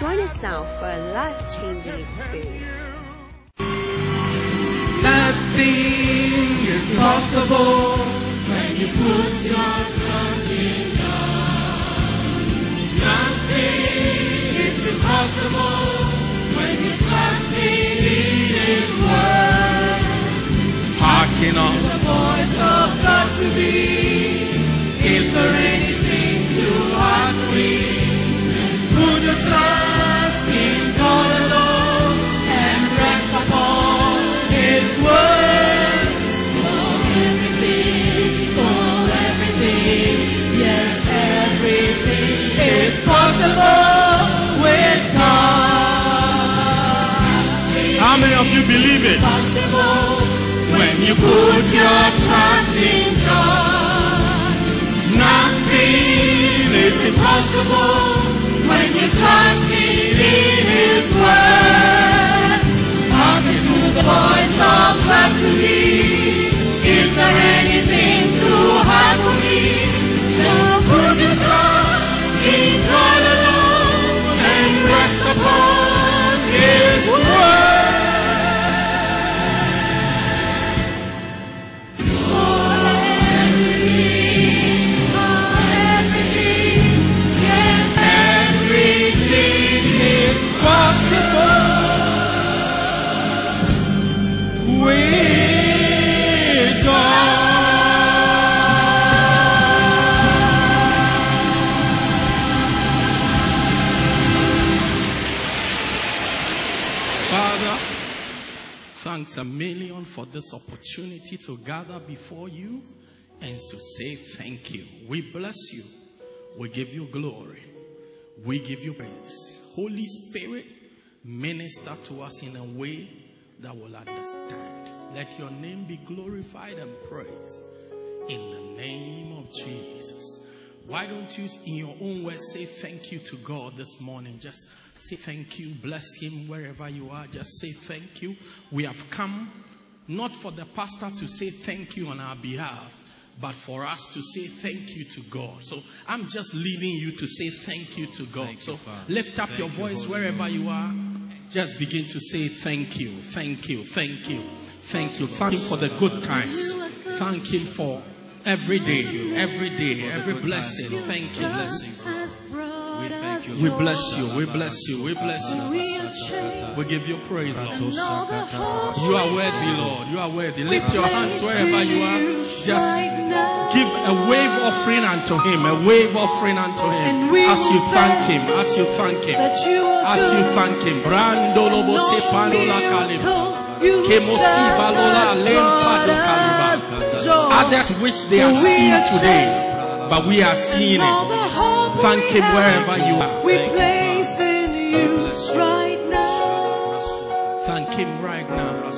Join us now for a life-changing experience. Nothing is possible when you put your trust in God. Nothing is impossible when you trust in His word. Hearken on the voice of God to thee. Is there anything too hard for How many of you believe it? Possible when you put your trust in God. Nothing is impossible when you trust me in His word. To the voice of thee. Is there anything too hard for me? In God alone and rest upon His word. A million for this opportunity to gather before you and to say thank you. We bless you. We give you glory. We give you praise. Holy Spirit, minister to us in a way that will understand. Let your name be glorified and praised in the name of Jesus. Why don't you, in your own words, say thank you to God this morning? Just say thank you, bless Him wherever you are. Just say thank you. We have come not for the pastor to say thank you on our behalf, but for us to say thank you to God. So I'm just leading you to say thank you to God. so lift up your voice wherever you are. Just begin to say thank you, thank you, thank you, thank you. Thank Him for the good times. Thank Him for every day, every day, every blessing. Thank you. We thank you. We bless you, we bless you, we bless you. We give you praise, Lord. You are worthy, Lord. You are worthy. Lift your hands wherever you are. Just give a wave offering unto Him, a wave offering unto Him. As you thank Him, as you thank Him, as you thank Him. Brando lobo se pandola. Kemosi balola lempado kalima. Others wish they have seen today, but we are seeing it. Thank Him wherever you are. We place in you right now. Thank Him right now.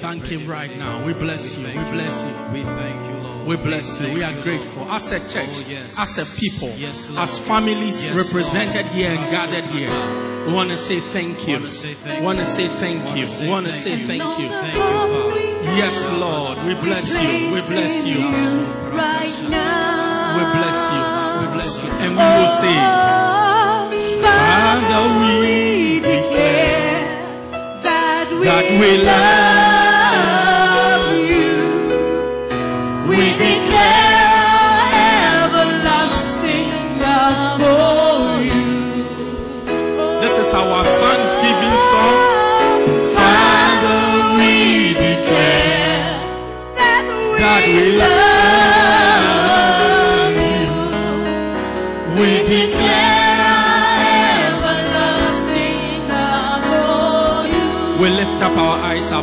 Thank Him right now. We bless you. We bless you. We thank you, Lord. We bless you. We are grateful. As a church, oh, as a people, as families represented here and gathered here, we want to say thank you. We want to say thank you. We want to say thank you. Thank you, Father. Yes, Lord. We bless you. We bless you. Right now. We bless you. We bless you. And we will say, Father, we declare that we, love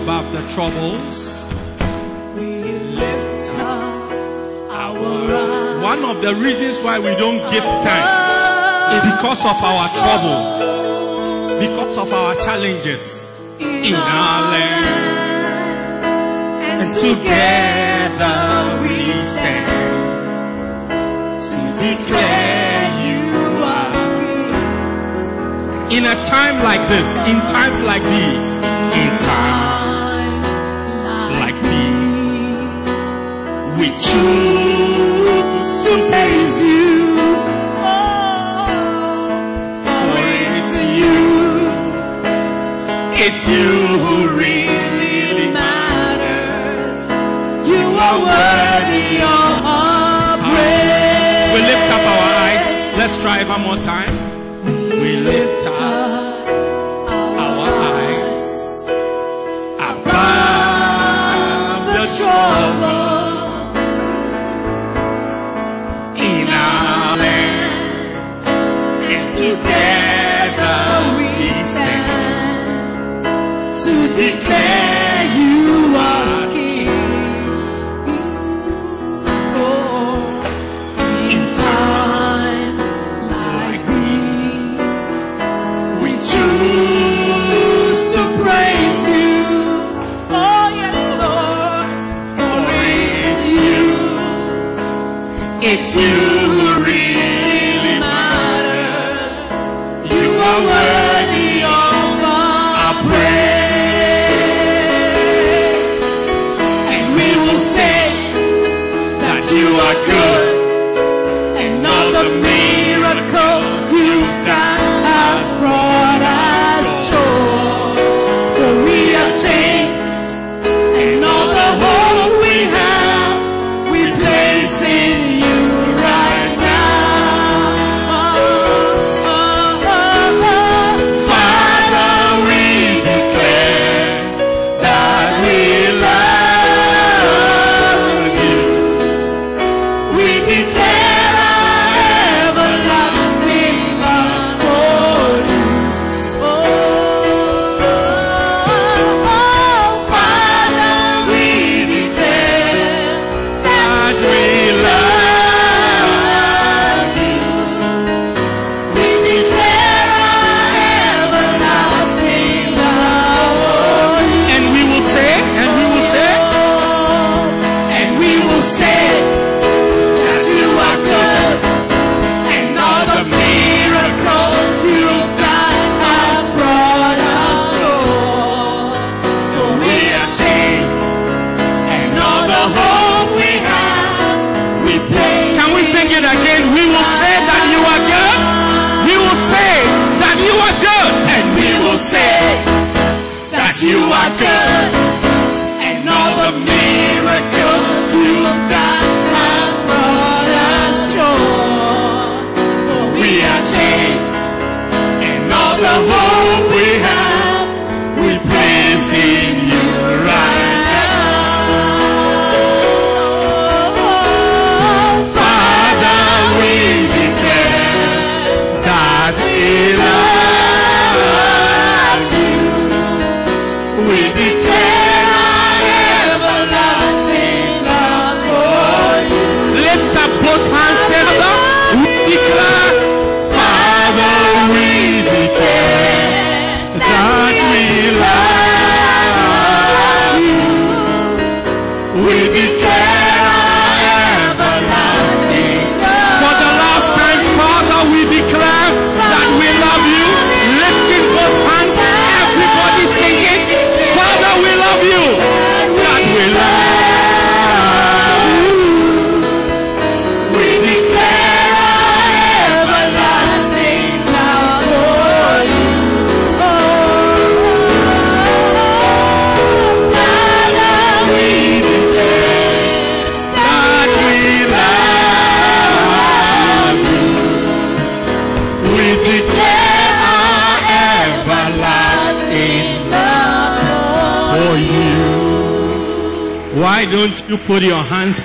above the troubles. We lift up our. One of the reasons why we don't give thanks is because of our trouble. because of our challenges in our land. And together we stand to declare you are in a time like this, in times like these, in time we choose to praise you. For it's you, it's you who really matters. You are worthy of our praise. We lift up our eyes. Let's try one more time. We lift up our eyes above the trouble we stand to declare you are King. Oh, in like these, we choose to praise you. Oh Lord, for it's you. It's you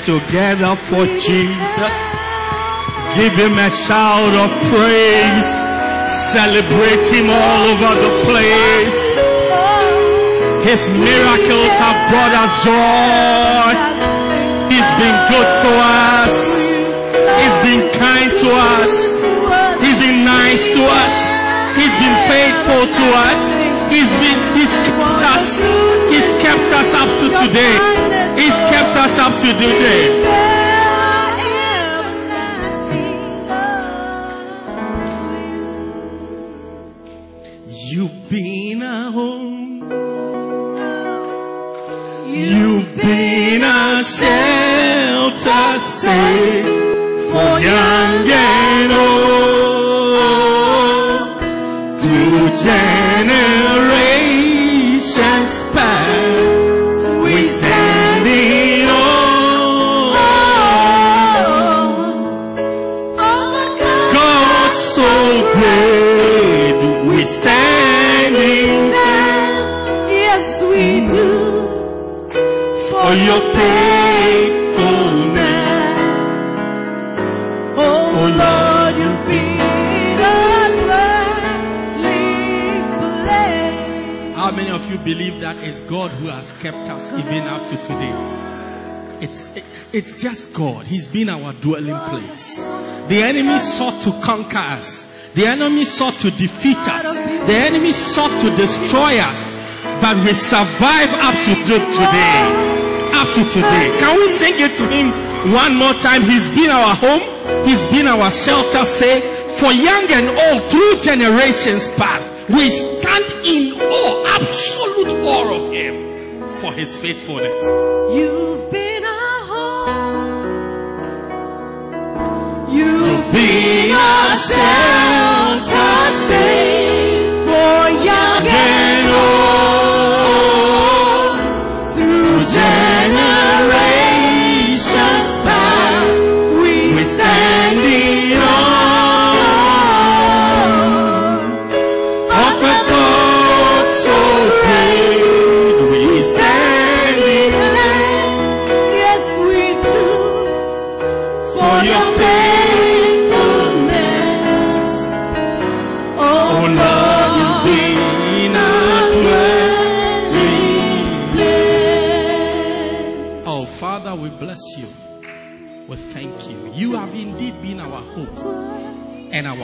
together for Jesus? Give him a shout of praise. Celebrate him all over the place. His miracles have brought us joy. He's been good to us. He's been kind to us. He's been nice to us. He's been faithful to us. He's been, he's kept us. He's kept us up to today. Us up to today. You've been a home. You've been a shelter safe for young and old. Through generations it's God who has kept us even up to today? It's, it's just God. He's been our dwelling place. The enemy sought to conquer us. The enemy sought to defeat us. The enemy sought to destroy us. But we survive up to to- today. Up to today. Can we sing it to him one more time? He's been our home. He's been our shelter say, for young and old through generations past. We stand in awe, absolute awe of him for his faithfulness. You've been our home. You've been a shelter safe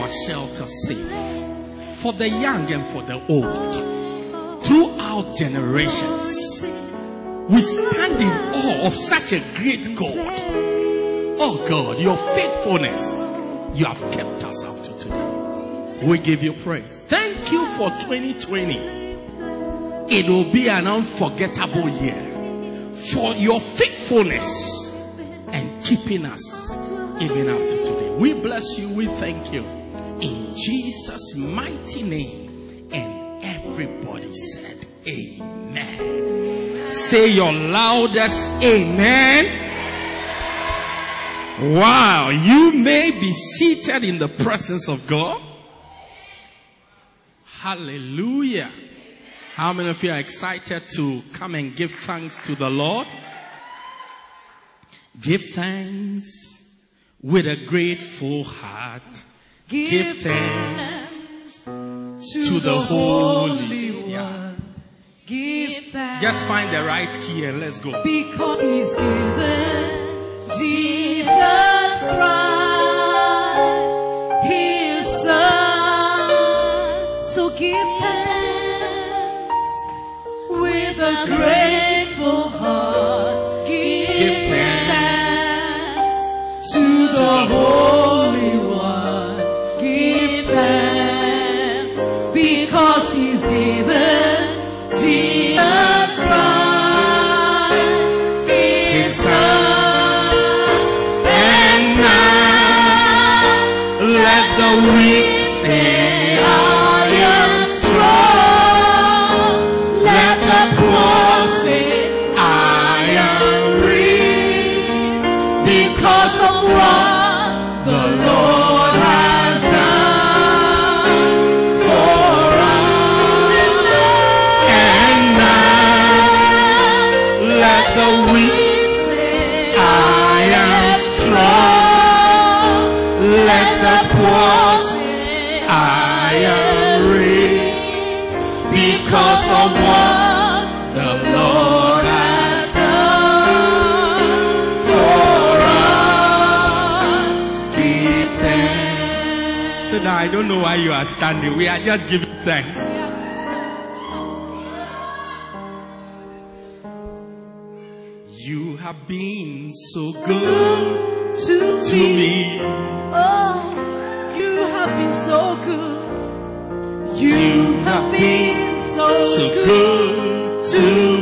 shelter safe for the young and for the old throughout generations. We stand in awe of such a great God. Oh God, your faithfulness, you have kept us up to today. We give you praise. Thank you for 2020. It will be an unforgettable year for your faithfulness and keeping us even up to today. We bless you. We thank you. In Jesus' mighty name. And everybody said, Amen. Say your loudest Amen. Wow, you may be seated in the presence of God. Hallelujah. How many of you are excited to come and give thanks to the Lord? Give thanks with a grateful heart. Give thanks to the Holy One. Give thanks. Just find the right key and let's go. because he's given Jesus let the cross I am rich because of what the Lord has done for us. Thanks. So now I don't know why you are standing. We are just giving thanks. You have been so good to, me. me. Oh have been so good. You have been so good to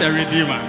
a redeemer.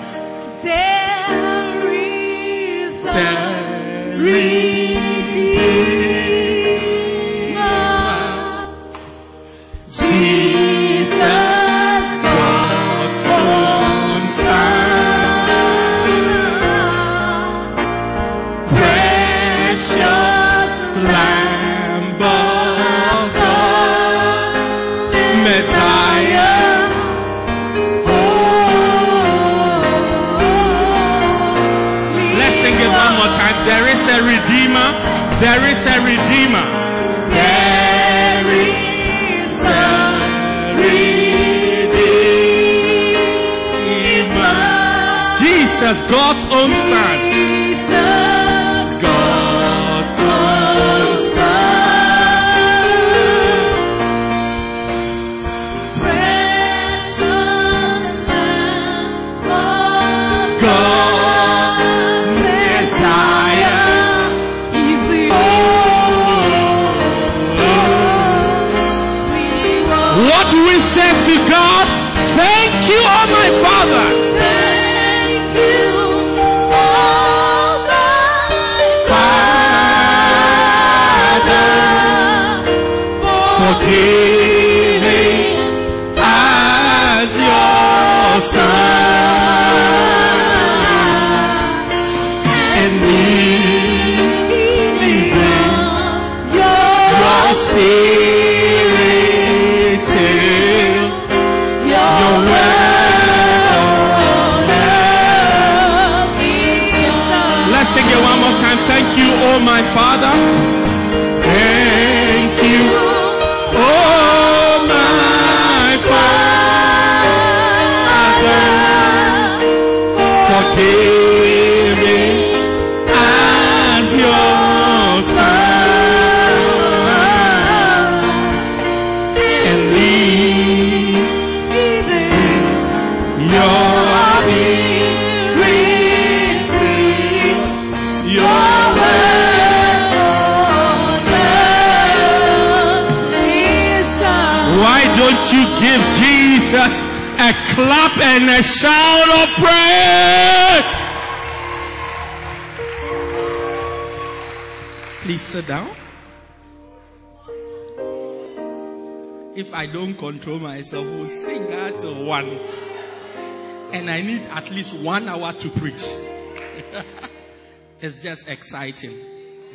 Please sit down. If I don't control myself, we'll sing out to one. And I need at least one hour to preach. it's just exciting.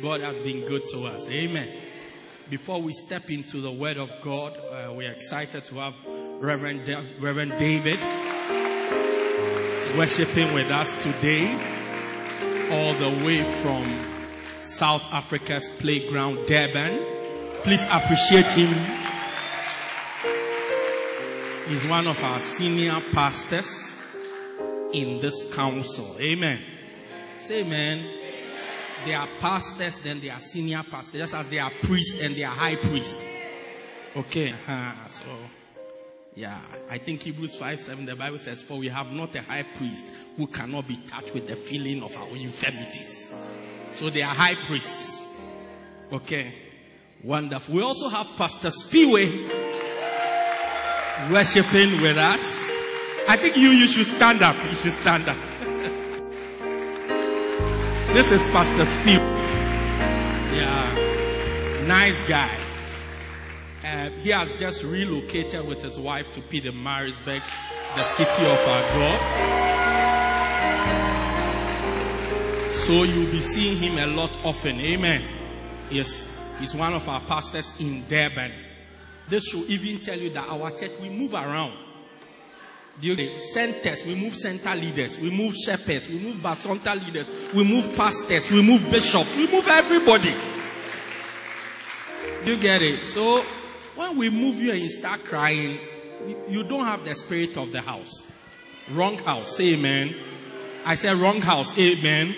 God has been good to us. Amen. Before we step into the Word of God, uh, we're excited to have Reverend, Reverend David worshiping with us today, all the way from South Africa's playground, Durban. Please appreciate him. He's one of our senior pastors in this council. Amen. Say amen. They are pastors, then they are senior pastors, just as they are priests and they are high priests. Okay, uh-huh. so yeah, I think Hebrews 5 7, the Bible says, For we have not a high priest who cannot be touched with the feeling of our infirmities. So they are high priests. Okay, wonderful. We also have Pastor Spiwe worshiping with us. I think you, you should stand up. You should stand up. this is Pastor Spiwe. Yeah, nice guy. Uh, he has just relocated with his wife to Pietermaritzburg, the city of our God. So you'll be seeing him a lot often. Amen. Yes, he's one of our pastors in Durban. This should even tell you that our church, we move around. You centers, we move center leaders, we move shepherds, we move basonta leaders, we move pastors, we move bishops, we move everybody. Do you get it? So when we move you and you start crying, you- you don't have the spirit of the house. Wrong house. Say amen. I said wrong house. Amen.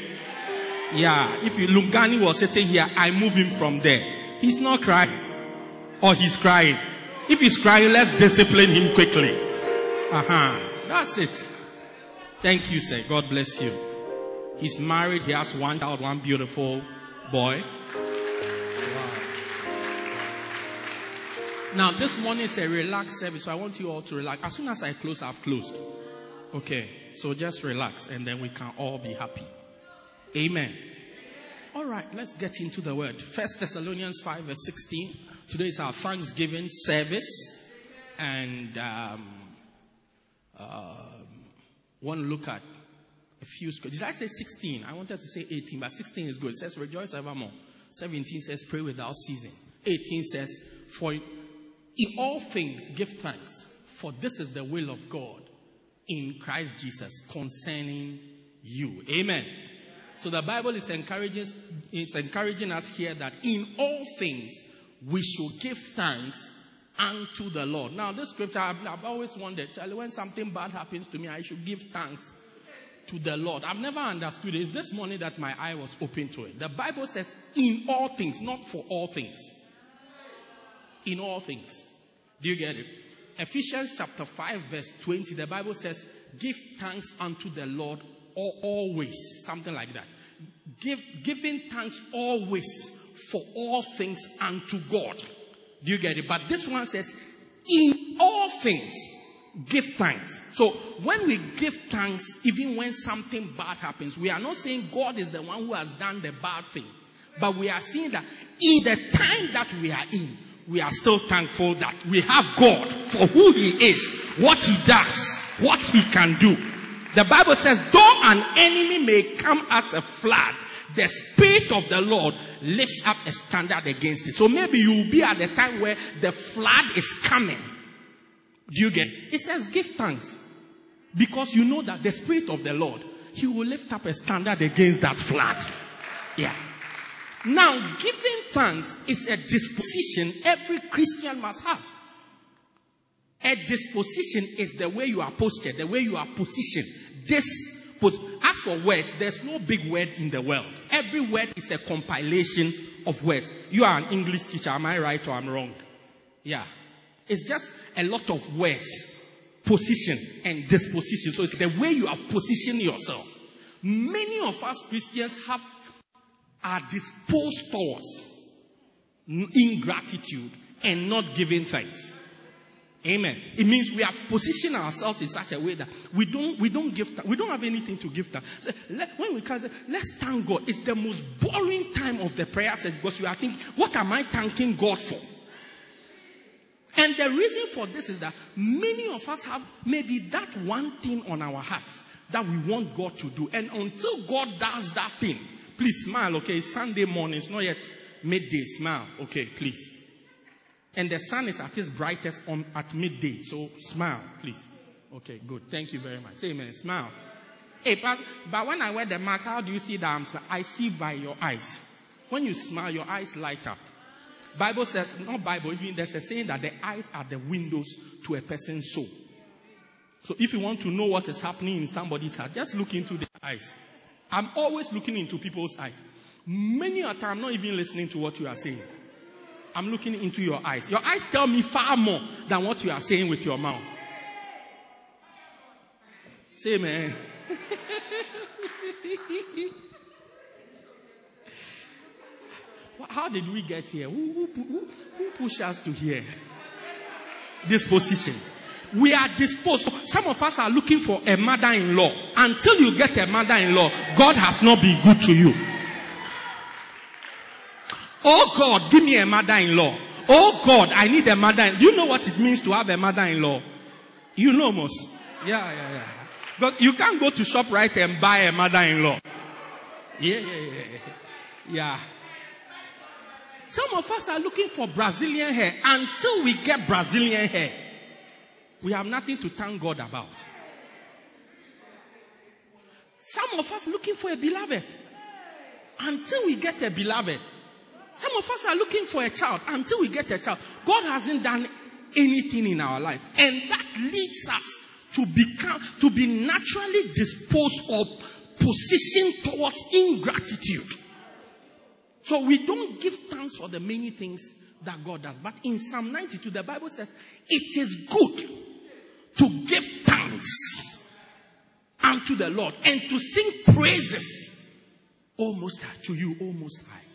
Yeah. If you Lungani was sitting here, I move him from there. He's not crying. Or he's crying. If he's crying, let's discipline him quickly. Uh-huh. That's it. Thank you, sir. God bless you. He's married. He has one child, one beautiful boy. Now, this morning is a relaxed service, so I want you all to relax. As soon as I close, I've closed. Okay, so just relax and then we can all be happy. Amen. All right, let's get into the word. First Thessalonians 5, verse 16. Today is our Thanksgiving service, and um, um, to look at a few scriptures. Did I say 16? I wanted to say 18, but 16 is good. It says, Rejoice evermore. 17 says, Pray without ceasing. 18 says, For in all things give thanks, for this is the will of God in Christ Jesus concerning you. Amen. So the Bible is encouraging, it's encouraging us here that in all things we should give thanks unto the Lord. Now, this scripture, I've, I've always wondered, when something bad happens to me, I should give thanks to the Lord. I've never understood it. It's this morning that my eye was open to it. The Bible says, in all things, not for all things. In all things. Do you get it? Ephesians chapter 5, verse 20, the Bible says, Give thanks unto the Lord al- always. Something like that. Give, giving thanks always for all things unto God. Do you get it? But this one says, In all things, give thanks. So when we give thanks, even when something bad happens, we are not saying God is the one who has done the bad thing. But we are seeing that in the time that we are in, we are still thankful that we have God for who He is, what He does, what He can do. The Bible says, though an enemy may come as a flood, the Spirit of the Lord lifts up a standard against it. So maybe you will be at the time where the flood is coming. Do you get? It says, give thanks. Because you know that the Spirit of the Lord, He will lift up a standard against that flood. Yeah. Now, giving thanks is a disposition every Christian must have. A disposition is the way you are posted, the way you are positioned. This, pos- as for words, there's no big word in the world. Every word is a compilation of words. You are an English teacher, am I right or I'm wrong? Yeah. It's just a lot of words, position and disposition. So it's the way you are positioning yourself. Many of us Christians have are disposed towards ingratitude and not giving thanks. Amen. It means we are positioning ourselves in such a way that we don't we don't give we don't have anything to give thanks. So when we can say, let's thank God, it's the most boring time of the prayer session because you are thinking, what am I thanking God for? And the reason for this is that many of us have maybe that one thing on our hearts that we want God to do. And until God does that thing, please smile, okay? It's Sunday morning, it's not yet midday. Smile, okay, please. And the sun is at its brightest on at midday. So smile, please. Okay, good. Thank you very much. Say amen. Smile. Hey, but, but when I wear the mask, how do you see that I'm smiling? I see by your eyes. When you smile, your eyes light up. Bible says, not Bible, even there's a saying that the eyes are the windows to a person's soul. So if you want to know what is happening in somebody's heart, just look into their eyes. I'm always looking into people's eyes. Many a time, I'm not even listening to what you are saying. I'm looking into your eyes. Your eyes tell me far more than what you are saying with your mouth. Say amen. How did we get here? Who, who, who, pushed us to here? This position. We are disposed. Some of us are looking for a mother-in-law. Until you get a mother-in-law, God has not been good to you. Oh God, give me a mother-in-law. Oh God, I need a mother. Do you know what it means to have a mother-in-law? You know most. Yeah, yeah, yeah. But you can't go to Shoprite and buy a mother-in-law. Yeah, yeah, yeah. Yeah. Some of us are looking for Brazilian hair. Until we get Brazilian hair, we have nothing to thank God about. Some of us looking for a beloved. Until we get a beloved. Some of us are looking for a child. Until we get a child. God hasn't done anything in our life. And that leads us to become, to be naturally disposed of positioned towards ingratitude. So we don't give thanks for the many things that God does. But in Psalm 92, the Bible says, it is good to give thanks unto the Lord and to sing praises, almost to you, almost High.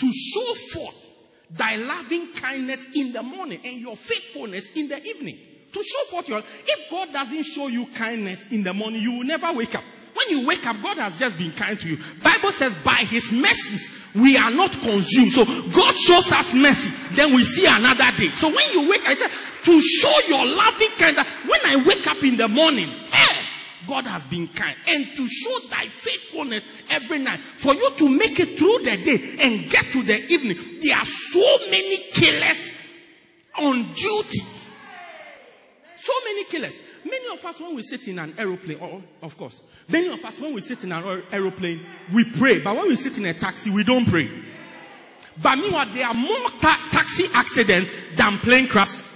To show forth thy loving kindness in the morning and your faithfulness in the evening. To show forth your, if God doesn't show you kindness in the morning, you will never wake up. When you wake up, God has just been kind to you. Bible says by his mercies, we are not consumed. So God shows us mercy, then we see another day. So when you wake, I said, to show your loving kindness, when I wake up in the morning, hey, God has been kind. And to show thy faithfulness every night. For you to make it through the day and get to the evening. There are so many killers on duty. So many killers. Many of us, when we sit in an aeroplane, oh, of course, many of us, when we sit in an aeroplane, we pray. But when we sit in a taxi, we don't pray. But meanwhile, there are more ta- taxi accidents than plane crashes.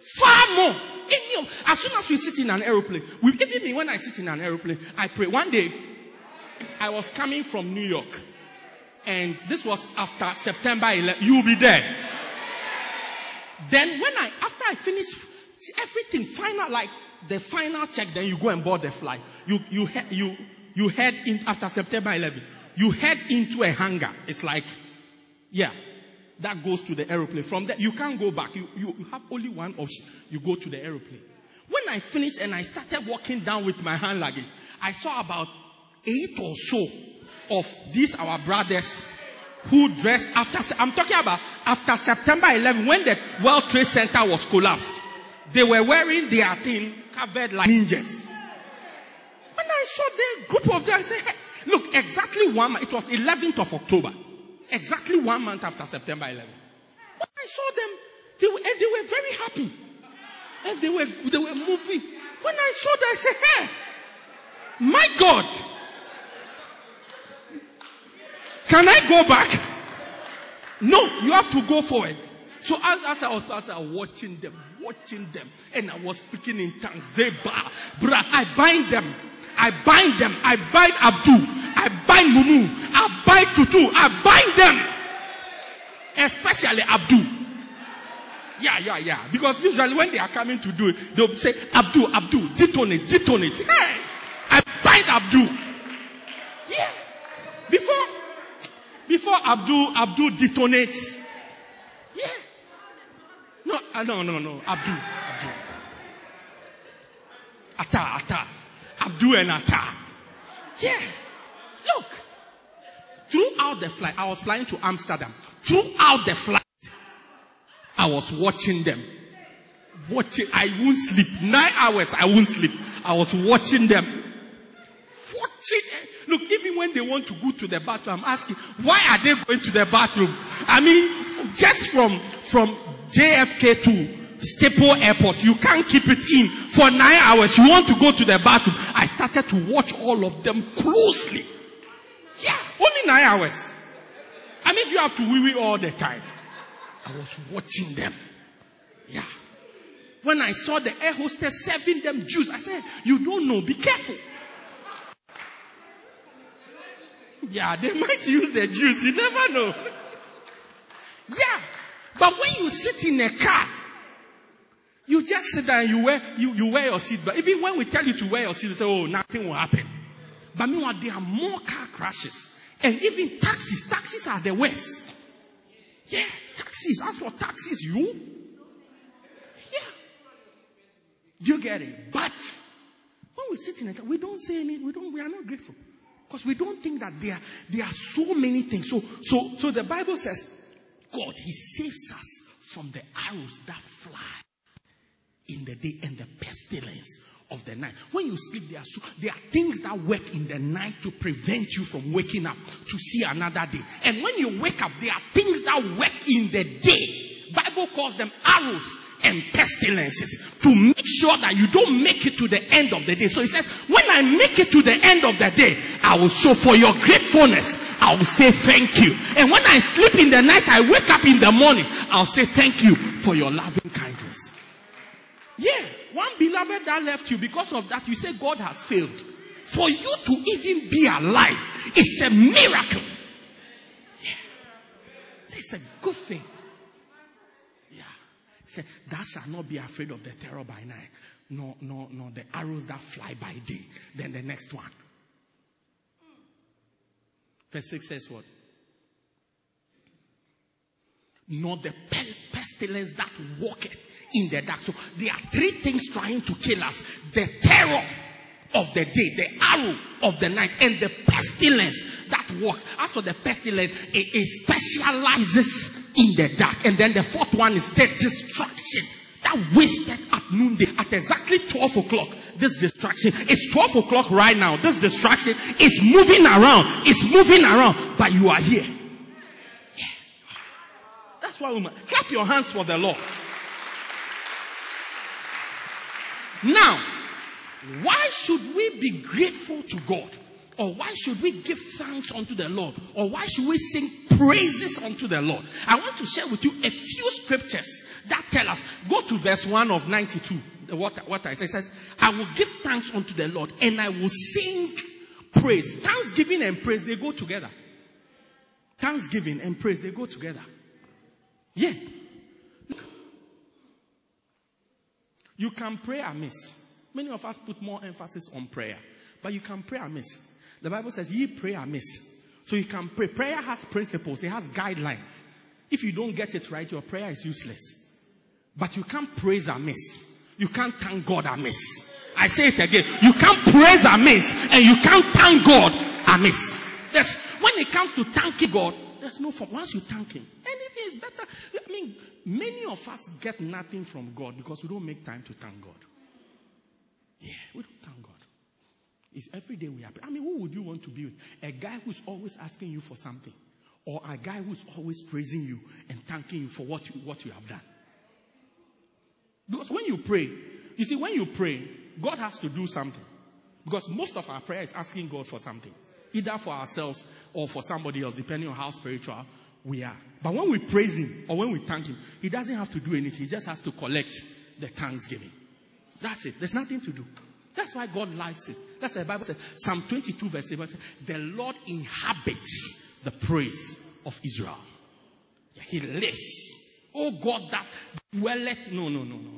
Far more. Any of, as soon as we sit in an aeroplane, we, even me, when I sit in an aeroplane, I pray. One day, I was coming from New York. And this was after September 11. You'll be there. Then when I, after I finished everything final, like the final check, then you go and board the flight. You, you, you, you head in after September 11. You head into a hangar. It's like, yeah, that goes to the aeroplane. From there, you can't go back. You, you, you have only one option. You go to the aeroplane. When I finished and I started walking down with my hand luggage, I saw about eight or so of these our brothers who dressed after, I'm talking about after September 11 when the World Trade Center was collapsed. They were wearing their thing covered like ninjas. When I saw the group of them, I said, hey, look, exactly one it was 11th of October. Exactly one month after September 11. When I saw them, they were, and they were very happy. And they were, they were moving. When I saw that, I said, hey, my God, can I go back? No, you have to go forward. So as, as I was as I was watching them, watching them, and I was speaking in tongues, Zeba, bra, I bind them. I bind them. I bind Abdul. I bind Mumu. I bind Tutu. I bind them. Especially Abdul. Yeah, yeah, yeah. Because usually when they are coming to do it, they'll say, Abdul, Abdul, detonate, detonate. Hey! I bind Abdul. Yeah. Before, before Abdul, Abdul detonates. Yeah. No, uh, no, no, no. Abdul. Abdul. Atta, Atta. Abdul and. Yeah. Look. Throughout the flight, I was flying to Amsterdam. Throughout the flight, I was watching them. Watching, I won't sleep. Nine hours, I won't sleep. I was watching them. Watching. Eh, look, even when they want to go to the bathroom, I'm asking, why are they going to the bathroom? I mean, just from, from JFK to Schiphol Airport, you can't keep it in for nine hours. You want to go to the bathroom. I started to watch all of them closely. Yeah, only nine hours. I mean, you have to wee wee all the time. I was watching them. Yeah. When I saw the air hostess serving them juice, I said, you don't know, be careful. Yeah, they might use the juice, you never know. Yeah. But when you sit in a car, you just sit there and you wear, you, you wear your seatbelt. Even when we tell you to wear your seatbelt, you say, oh, nothing will happen. But meanwhile, there are more car crashes. And even taxis, taxis are the worst. Yeah, taxis. As for taxis, you. Yeah. Do you get it? But when we sit in a car, we don't say anything. We don't. We are not grateful because we don't think that there there are so many things. So so so the Bible says, God He saves us from the arrows that fly in the day and the pestilence of the night. When you sleep, there are, there are things that work in the night to prevent you from waking up to see another day. And when you wake up, there are things that work in the day. Bible calls them arrows and pestilences to make sure that you don't make it to the end of the day. So he says, when I make it to the end of the day, I will show for your gratefulness. I will say thank you. And when I sleep in the night, I wake up in the morning, I'll say thank you for your loving kindness. Yeah. One beloved that left you because of that, you say God has failed. For you to even be alive, it's a miracle. Yeah. It's a good thing. Yeah. Say, thou shalt not be afraid of the terror by night, nor, nor, nor the arrows that fly by day. Then the next one. Verse 6 says what? Nor the pestilence that walketh in the dark. So there are three things trying to kill us. The terror of the day, the arrow of the night, and the pestilence that works. As for the pestilence, it, it specializes in the dark. And then the fourth one is the destruction that wasted at noonday at exactly 12 o'clock. This distraction is 12 o'clock right now. This distraction is moving around. It's moving around, but you are here. Yeah. That's why woman, clap your hands for the Lord. Now, why should we be grateful to God? Or why should we give thanks unto the Lord? Or why should we sing praises unto the Lord? I want to share with you a few scriptures that tell us. Go to verse 1 of 92. What, what I say says, I will give thanks unto the Lord and I will sing praise. Thanksgiving and praise, they go together. Thanksgiving and praise, they go together. Yeah. Look. You can pray amiss. Many of us put more emphasis on prayer, but you can pray amiss. The Bible says, ye pray amiss. So you can pray. Prayer has principles, it has guidelines. If you don't get it right, your prayer is useless. But you can't praise amiss. You can't thank God amiss. I say it again. You can't praise amiss and you can't thank God amiss. There's, when it comes to thanking God, there's no form. Once you thank Him, anything is better. I mean, many of us get nothing from God because we don't make time to thank God. Yeah, we don't thank God. It's every day we are. I mean, who would you want to be with? A guy who's always asking you for something, or a guy who's always praising you and thanking you for what you, what you have done. Because when you pray, you see, when you pray, God has to do something. Because most of our prayer is asking God for something, either for ourselves or for somebody else, depending on how spiritual we are. But when we praise Him or when we thank Him, He doesn't have to do anything. He just has to collect the thanksgiving. That's it. There's nothing to do. That's why God likes it. That's why the Bible says, Psalm 22 verse 7 says, the Lord inhabits the praise of Israel. He lives. Oh God that dwelleth. No, no, no, no.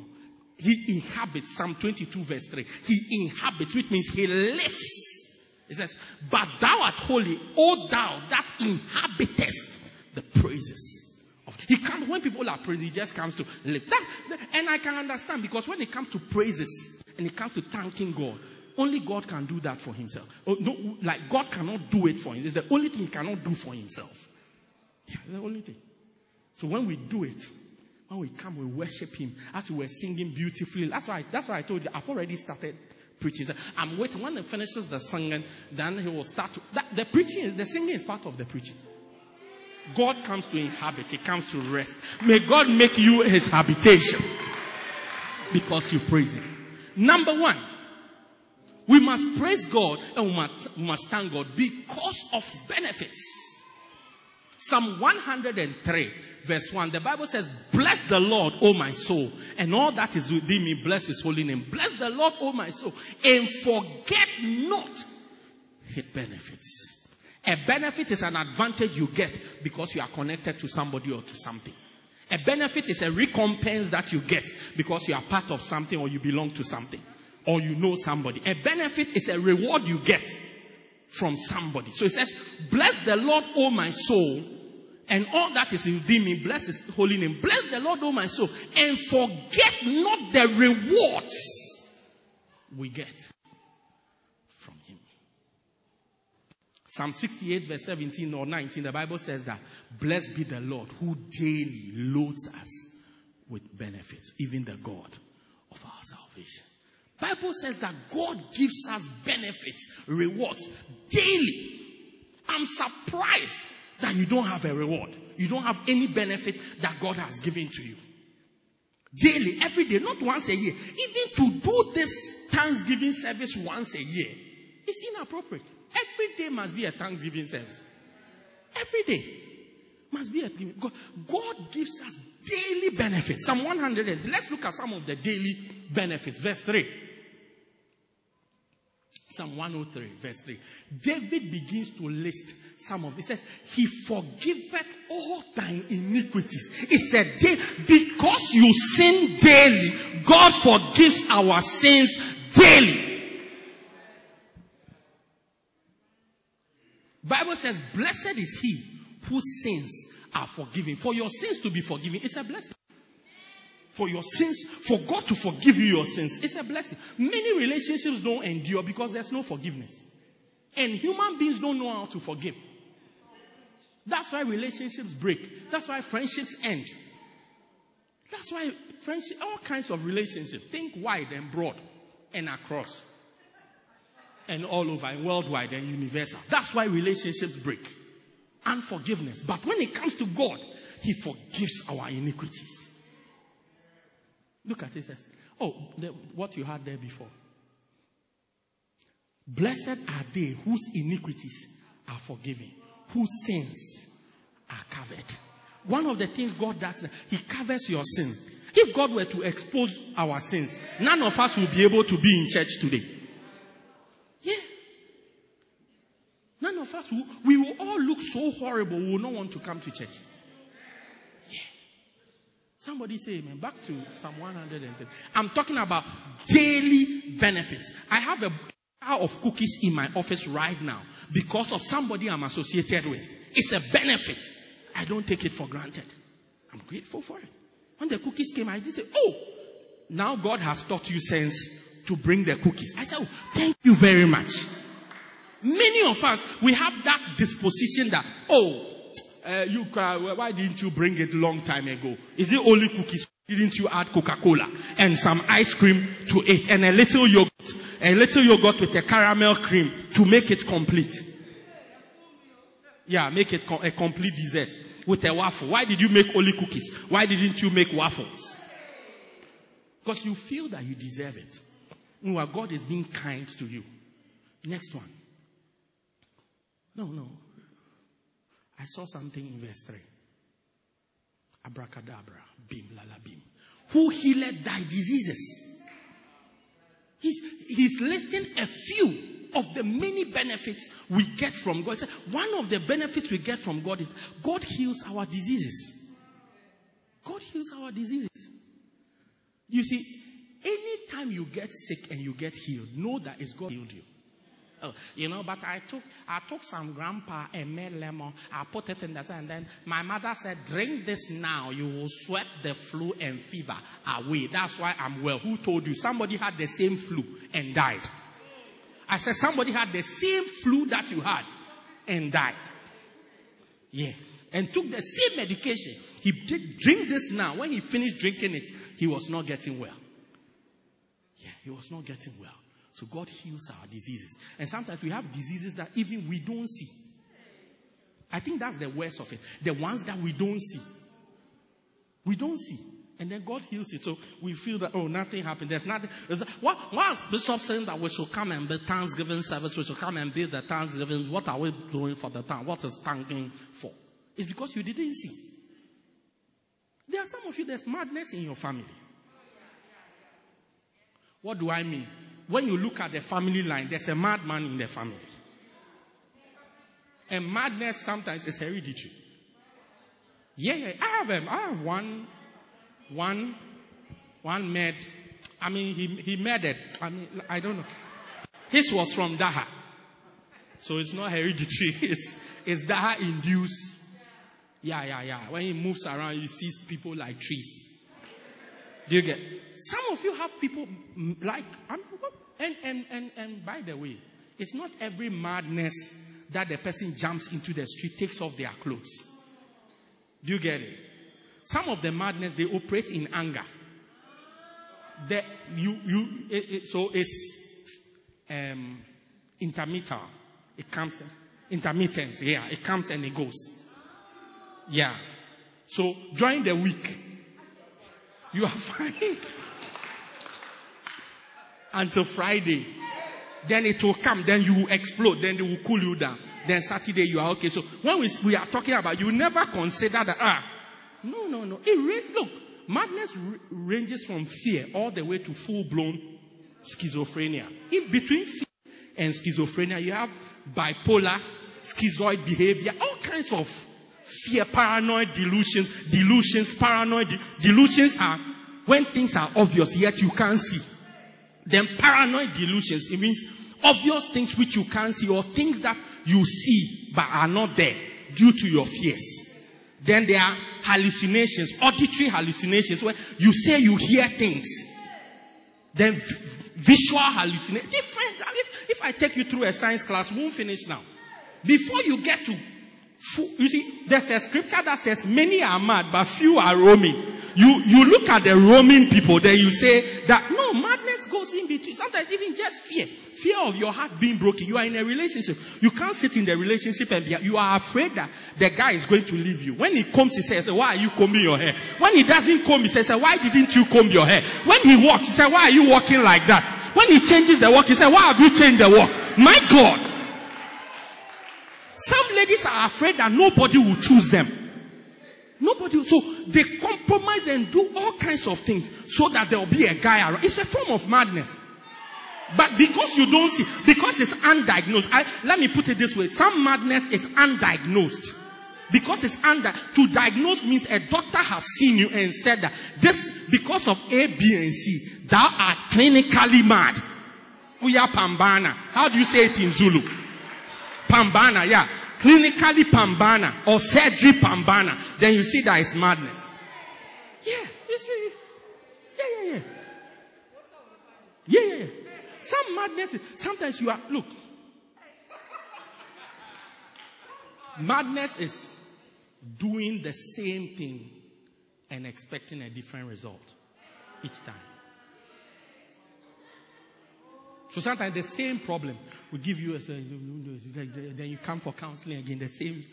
He inhabits. Psalm 22 verse 3. He inhabits, which means he lives. It says, but thou art holy, O thou that inhabitest the praises of he comes when people are praising, he just comes to live. That, and I can understand because when it comes to praises and it comes to thanking God, only God can do that for himself. Oh, no, like God cannot do it for him. It's the only thing he cannot do for himself. Yeah, the only thing. So when we do it, when we come, we worship Him as we were singing beautifully. That's why. That's why I told you. I've already started preaching. I'm waiting. When he finishes the singing, then he will start to. That, the preaching the singing is part of the preaching. God comes to inhabit. He comes to rest. May God make you His habitation because you praise Him. Number one, we must praise God and we must, we must thank God because of His benefits. Psalm 103 verse 1, the Bible says, Bless the Lord, O my soul, and all that is within me, bless his holy name. Bless the Lord, O my soul, and forget not his benefits. A benefit is an advantage you get because you are connected to somebody or to something. A benefit is a recompense that you get because you are part of something or you belong to something or you know somebody. A benefit is a reward you get from somebody. So it says, Bless the Lord, O my soul, and all that is within me, bless his holy name. Bless the Lord, O my soul, and forget not the rewards we get from him. Psalm 68, verse 17 or 19, the Bible says that, Blessed be the Lord who daily loads us with benefits, even the God of our salvation. Bible says that God gives us benefits, rewards daily. I'm surprised that you don't have a reward. You don't have any benefit that God has given to you. Daily, every day, not once a year. Even to do this Thanksgiving service once a year is inappropriate. Every day must be a Thanksgiving service. Every day must be a thing. God, God gives us daily benefits. Psalm 100. Let's look at some of the daily benefits. Verse 3. Psalm 103, verse 3. David begins to list some of this. He says, He forgiveth all thine iniquities. He said, "Da- Because you sin daily, God forgives our sins daily. Bible says, Blessed is he whose sins are forgiven. For your sins to be forgiven, it's a blessing. For your sins, for God to forgive you your sins, it's a blessing. Many relationships don't endure because there's no forgiveness. And human beings don't know how to forgive. That's why relationships break. That's why friendships end. That's why friendship, all kinds of relationships, think wide and broad and across and all over and worldwide and universal. That's why relationships break. Unforgiveness. But when it comes to God, He forgives our iniquities. Look at it. says, oh, the, what you had there before. Blessed are they whose iniquities are forgiven, whose sins are covered. One of the things God does, He covers your sin. If God were to expose our sins, none of us would be able to be in church today. Yeah. None of us will, we will all look so horrible, we will not want to come to church. Yeah. Somebody say amen. Back to Psalm 110. I'm talking about daily benefits. I have a bar of cookies in my office right now because of somebody I'm associated with. It's a benefit. I don't take it for granted. I'm grateful for it. When the cookies came, I did say, Oh, now God has taught you sense to bring the cookies. I said, oh, Thank you very much. Many of us, we have that disposition that, oh, uh, you why didn't you bring it long time ago? Is it only cookies? Didn't you add Coca-Cola and some ice cream to it and a little yogurt, a little yogurt with a caramel cream to make it complete? Yeah, make it a complete dessert with a waffle. Why did you make only cookies? Why didn't you make waffles? Because you feel that you deserve it. No, God is being kind to you. Next one. No, no. I saw something in verse 3. Abracadabra, bim, lala, bim. Who healed thy diseases? He's, he's listing a few of the many benefits we get from God. One of the benefits we get from God is God heals our diseases. God heals our diseases. You see, anytime you get sick and you get healed, know that it's God healed you. Oh, you know, but I took I took some grandpa and made lemon. I put it in the and then my mother said, "Drink this now. You will sweat the flu and fever away." That's why I'm well. Who told you? Somebody had the same flu and died. I said somebody had the same flu that you had and died. Yeah, and took the same medication. He did drink this now. When he finished drinking it, he was not getting well. Yeah, he was not getting well. So God heals our diseases. And sometimes we have diseases that even we don't see. I think that's the worst of it. The ones that we don't see. We don't see. And then God heals it. So we feel that, oh, nothing happened. There's nothing. There's, what, why is Bishop saying that we should come and build Thanksgiving service? We should come and build the Thanksgiving. What are we doing for the town? What is thanking for? It's because you didn't see. There are some of you, there's madness in your family. What do I mean? When you look at the family line, there's a madman in the family. And madness sometimes is hereditary. Yeah, yeah. I have um, I have one, one, one med. I mean, he he murdered. I mean, I don't know. His was from dagga, so it's not hereditary. It's it's dagga induced. Yeah, yeah, yeah. When he moves around, he sees people like trees. Do you get? Some of you have people like, I mean, what? And, and, and, and by the way, it's not every madness that the person jumps into the street, takes off their clothes. Do you get it? Some of the madness, they operate in anger. The, you, you, it, it, so it's um, intermittent. It comes, intermittent, yeah. It comes and it goes. Yeah. So during the week, you are fine until Friday. Then it will come, then you will explode, then they will cool you down. Then Saturday you are okay. So when we, we are talking about, you never consider that, ah, no, no, no. It, look, madness ranges from fear all the way to full blown schizophrenia. In between fear and schizophrenia, you have bipolar, schizoid behavior, all kinds of fear, paranoid delusions, delusions, paranoid de- delusions are when things are obvious yet you can't see. Then paranoid delusions, it means obvious things which you can't see or things that you see but are not there due to your fears. Then there are hallucinations, auditory hallucinations where you say you hear things. Then visual hallucinations, different. If, if I take you through a science class, we won't finish now. Before you get to you see, there's a scripture that says many are mad, but few are roaming. You, you look at the roaming people, then you say that no, madness goes in between. Sometimes even just fear. Fear of your heart being broken. You are in a relationship. You can't sit in the relationship and be, you are afraid that the guy is going to leave you. When he comes, he says, why are you combing your hair? When he doesn't comb, he says, why didn't you comb your hair? When he walks, he says, why are you walking like that? When he changes the walk, he says, why have you changed the walk? My God. Some ladies are afraid that nobody will choose them. Nobody, so they compromise and do all kinds of things so that there will be a guy around. It's a form of madness. But because you don't see, because it's undiagnosed, I, let me put it this way. Some madness is undiagnosed. Because it's under, to diagnose means a doctor has seen you and said that this, because of A, B, and C, thou art clinically mad. Uya pambana. How do you say it in Zulu? Pambana, yeah. Clinically pambana or surgery pambana. Then you see that it's madness. Yeah, you see. Yeah, yeah, yeah. Yeah, yeah, yeah. Some madness, sometimes you are, look. Madness is doing the same thing and expecting a different result each time. So sometimes the same problem will give you a, then you come for counseling again. The same,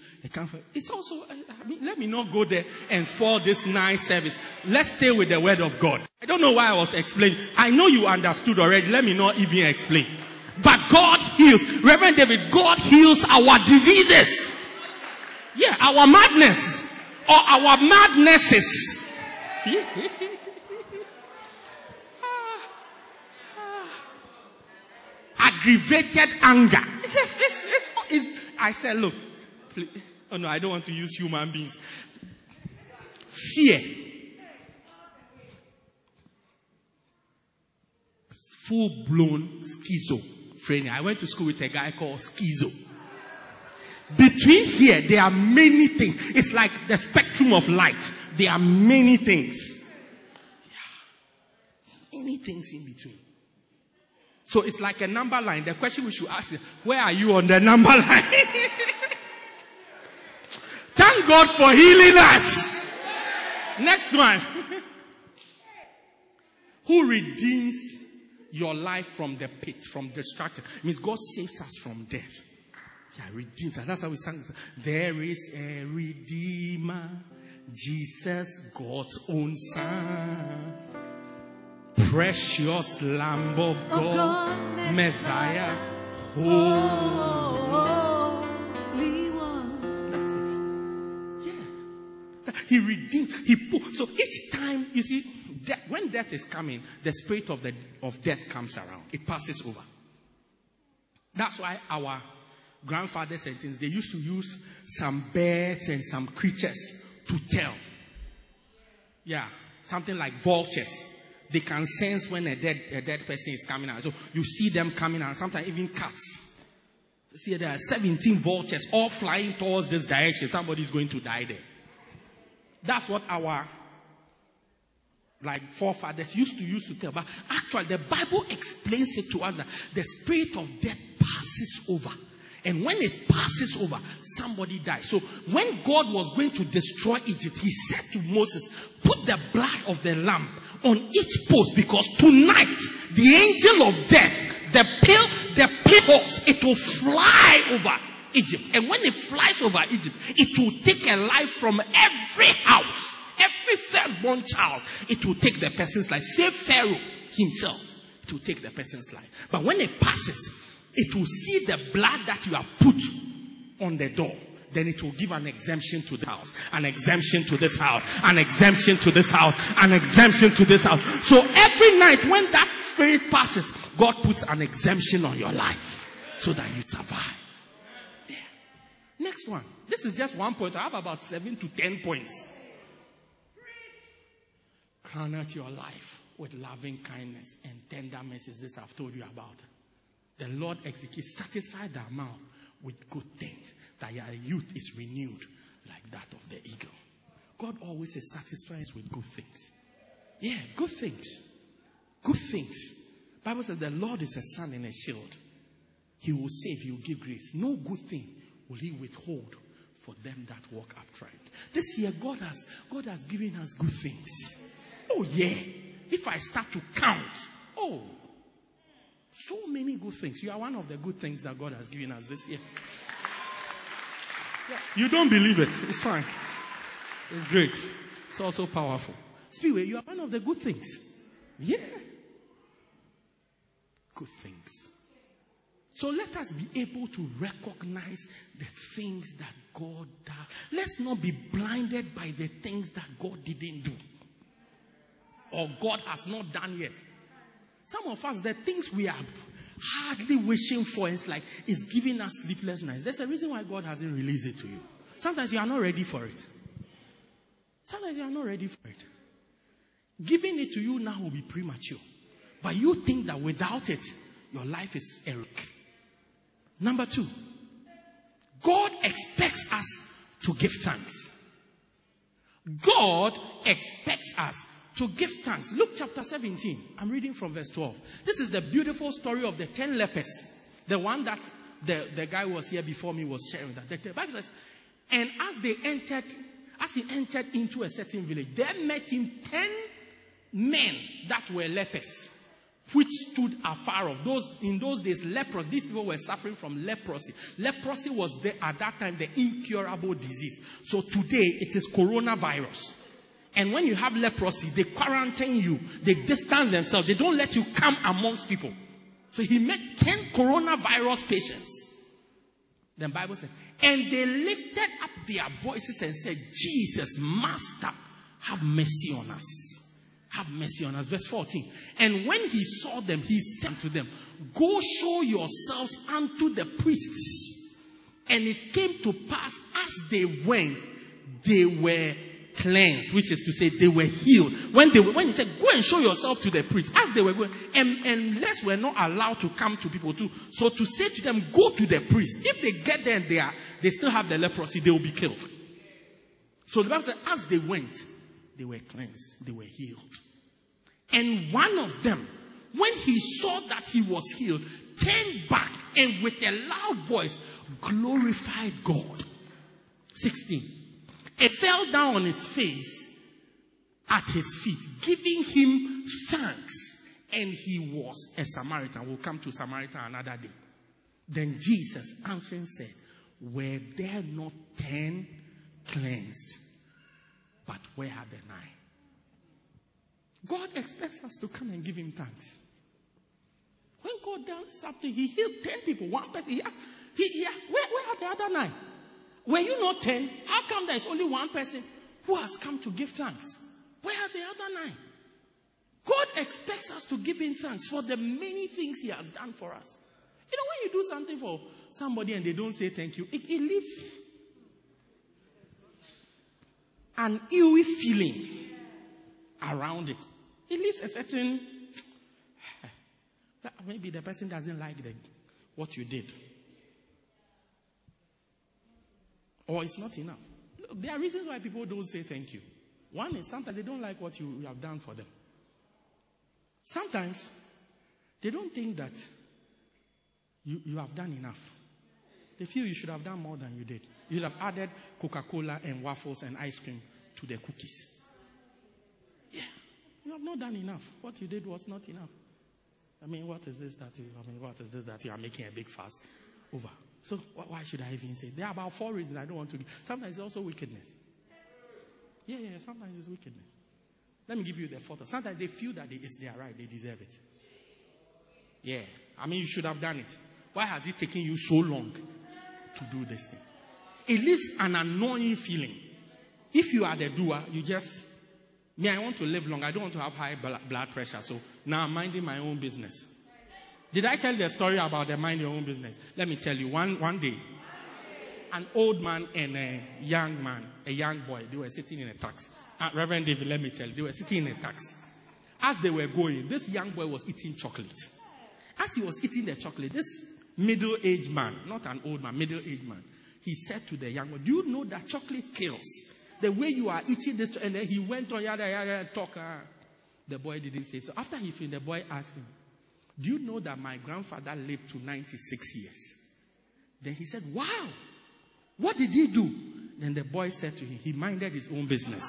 it's also, I mean, let me not go there and spoil this nice service. Let's stay with the word of God. I don't know why I was explaining. I know you understood already. Let me not even explain. But God heals. Reverend David, God heals our diseases. Yeah, our madness or our madnesses. Aggravated anger. It's, a, it's, it's, it's, I said, look, please, oh no, I don't want to use human beings. Fear. Full blown schizo. schizophrenia. I went to school with a guy called Schizo. Between here, there are many things. It's like the spectrum of light. There are many things. Yeah. Many things in between. So it's like a number line. The question we should ask is, where are you on the number line? Thank God for healing us. Next one. Who redeems your life from the pit, from destruction? It means God saves us from death. Yeah, redeems us. That's how we sang. There is a redeemer, Jesus, God's own son. Precious Lamb of oh, God, God, Messiah. Oh, oh, oh, Holy One. that's it. Yeah. He redeemed. He put. So each time you see, death, when death is coming, the spirit of the of death comes around. It passes over. That's why our grandfathers and things they used to use some birds and some creatures to tell. Yeah, something like vultures. They can sense when a dead a dead person is coming out. So you see them coming out. Sometimes even cats. See, there are 17 vultures all flying towards this direction. Somebody is going to die there. That's what our like forefathers used to use to tell. But actually, the Bible explains it to us that the spirit of death passes over. And when it passes over, somebody dies. So when God was going to destroy Egypt, he said to Moses, put the blood of the lamb on each post because tonight the angel of death, the pill, the pillars, it will fly over Egypt. And when it flies over Egypt, it will take a life from every house, every firstborn child. It will take the person's life. Save Pharaoh himself. Will take the person's life. But when it passes, it will see the blood that you have put on the door. Then it will give an exemption to the house, an exemption to this house, an exemption to this house, an exemption to this house. So every night when that spirit passes, God puts an exemption on your life so that you survive. Yeah. Next one. This is just one point. I have about seven to ten points. Crown out your life with loving kindness and tender mercies. This I've told you about. The Lord executes, satisfy thy mouth with good things, that your youth is renewed like that of the eagle. God always is satisfied with good things. Yeah, good things. Good things. Bible says the Lord is a sun and a shield. He will save, he will give grace. No good thing will he withhold for them that walk upright. This year, God has God has given us good things. Oh yeah. If I start to count, oh, so many good things. You are one of the good things that God has given us this year. Yeah. You don't believe it. It's fine. It's great. It's also powerful. Speedway, you are one of the good things. Yeah. Good things. So let us be able to recognize the things that God does. Let's not be blinded by the things that God didn't do or God has not done yet. Some of us, the things we are hardly wishing for, it's like it's giving us sleepless nights. There's a reason why God hasn't released it to you. Sometimes you are not ready for it. Sometimes you are not ready for it. Giving it to you now will be premature. But you think that without it, your life is Eric. Number two, God expects us to give thanks. God expects us to give thanks. Luke chapter 17. I'm reading from verse 12. This is the beautiful story of the 10 lepers. The one that the, the guy was here before me was sharing that. The, the Bible says, and as they entered, as he entered into a certain village, there met him 10 men that were lepers, which stood afar off. Those, in those days, leprosy, these people were suffering from leprosy. Leprosy was the, at that time the incurable disease. So today it is coronavirus. And when you have leprosy, they quarantine you, they distance themselves, they don't let you come amongst people. So he met 10 coronavirus patients. The Bible said, and they lifted up their voices and said, Jesus, Master, have mercy on us. Have mercy on us. Verse 14. And when he saw them, he said to them, Go show yourselves unto the priests. And it came to pass as they went, they were cleansed, which is to say they were healed. When they when he said, go and show yourself to the priest, as they were going, and, and were not allowed to come to people too. So to say to them, go to the priest. If they get there and they are, they still have the leprosy, they will be killed. So the Bible says, as they went, they were cleansed, they were healed. And one of them, when he saw that he was healed, turned back and with a loud voice glorified God. 16. He fell down on his face at his feet, giving him thanks. And he was a Samaritan. We'll come to Samaritan another day. Then Jesus answering said, Were there not ten cleansed? But where are the nine? God expects us to come and give him thanks. When God does something, he healed 10 people, one person. He asked, he, he asked where, where are the other nine? Were you not 10? How come there is only one person who has come to give thanks? Where are the other nine? God expects us to give him thanks for the many things he has done for us. You know, when you do something for somebody and they don't say thank you, it, it leaves an eerie feeling around it. It leaves a certain maybe the person doesn't like the, what you did. Or it's not enough. There are reasons why people don't say thank you. One is sometimes they don't like what you, have done for them. Sometimes they don't think that you, you have done enough. They feel you should have done more than you did. You should have added Coca Cola and waffles and ice cream to the cookies. Yeah, you have not done enough. What you did was not enough. I mean, what is this that you, I mean, what is this that you are making a big fuss over? So why should I even say? There are about four reasons I don't want to. Give. Sometimes it's also wickedness. Yeah, yeah, sometimes it's wickedness. Let me give you the fourth. Sometimes they feel that it's their right, they deserve it. Yeah, I mean, you should have done it. Why has it taken you so long to do this thing? It leaves an annoying feeling. If you are the doer, you just me, I want to live long. I don't want to have high blood pressure. So now I'm minding my own business. Did I tell you the story about the mind your own business? Let me tell you. One, one day, an old man and a young man, a young boy, they were sitting in a taxi. Uh, Reverend David, let me tell you, they were sitting in a taxi. As they were going, this young boy was eating chocolate. As he was eating the chocolate, this middle-aged man, not an old man, middle-aged man, he said to the young boy, Do you know that chocolate kills? the way you are eating this, and then he went on yada yada talk. Uh, the boy didn't say so. After he finished, the boy asked him, "Do you know that my grandfather lived to 96 years?" Then he said, "Wow, what did he do?" Then the boy said to him, "He minded his own business."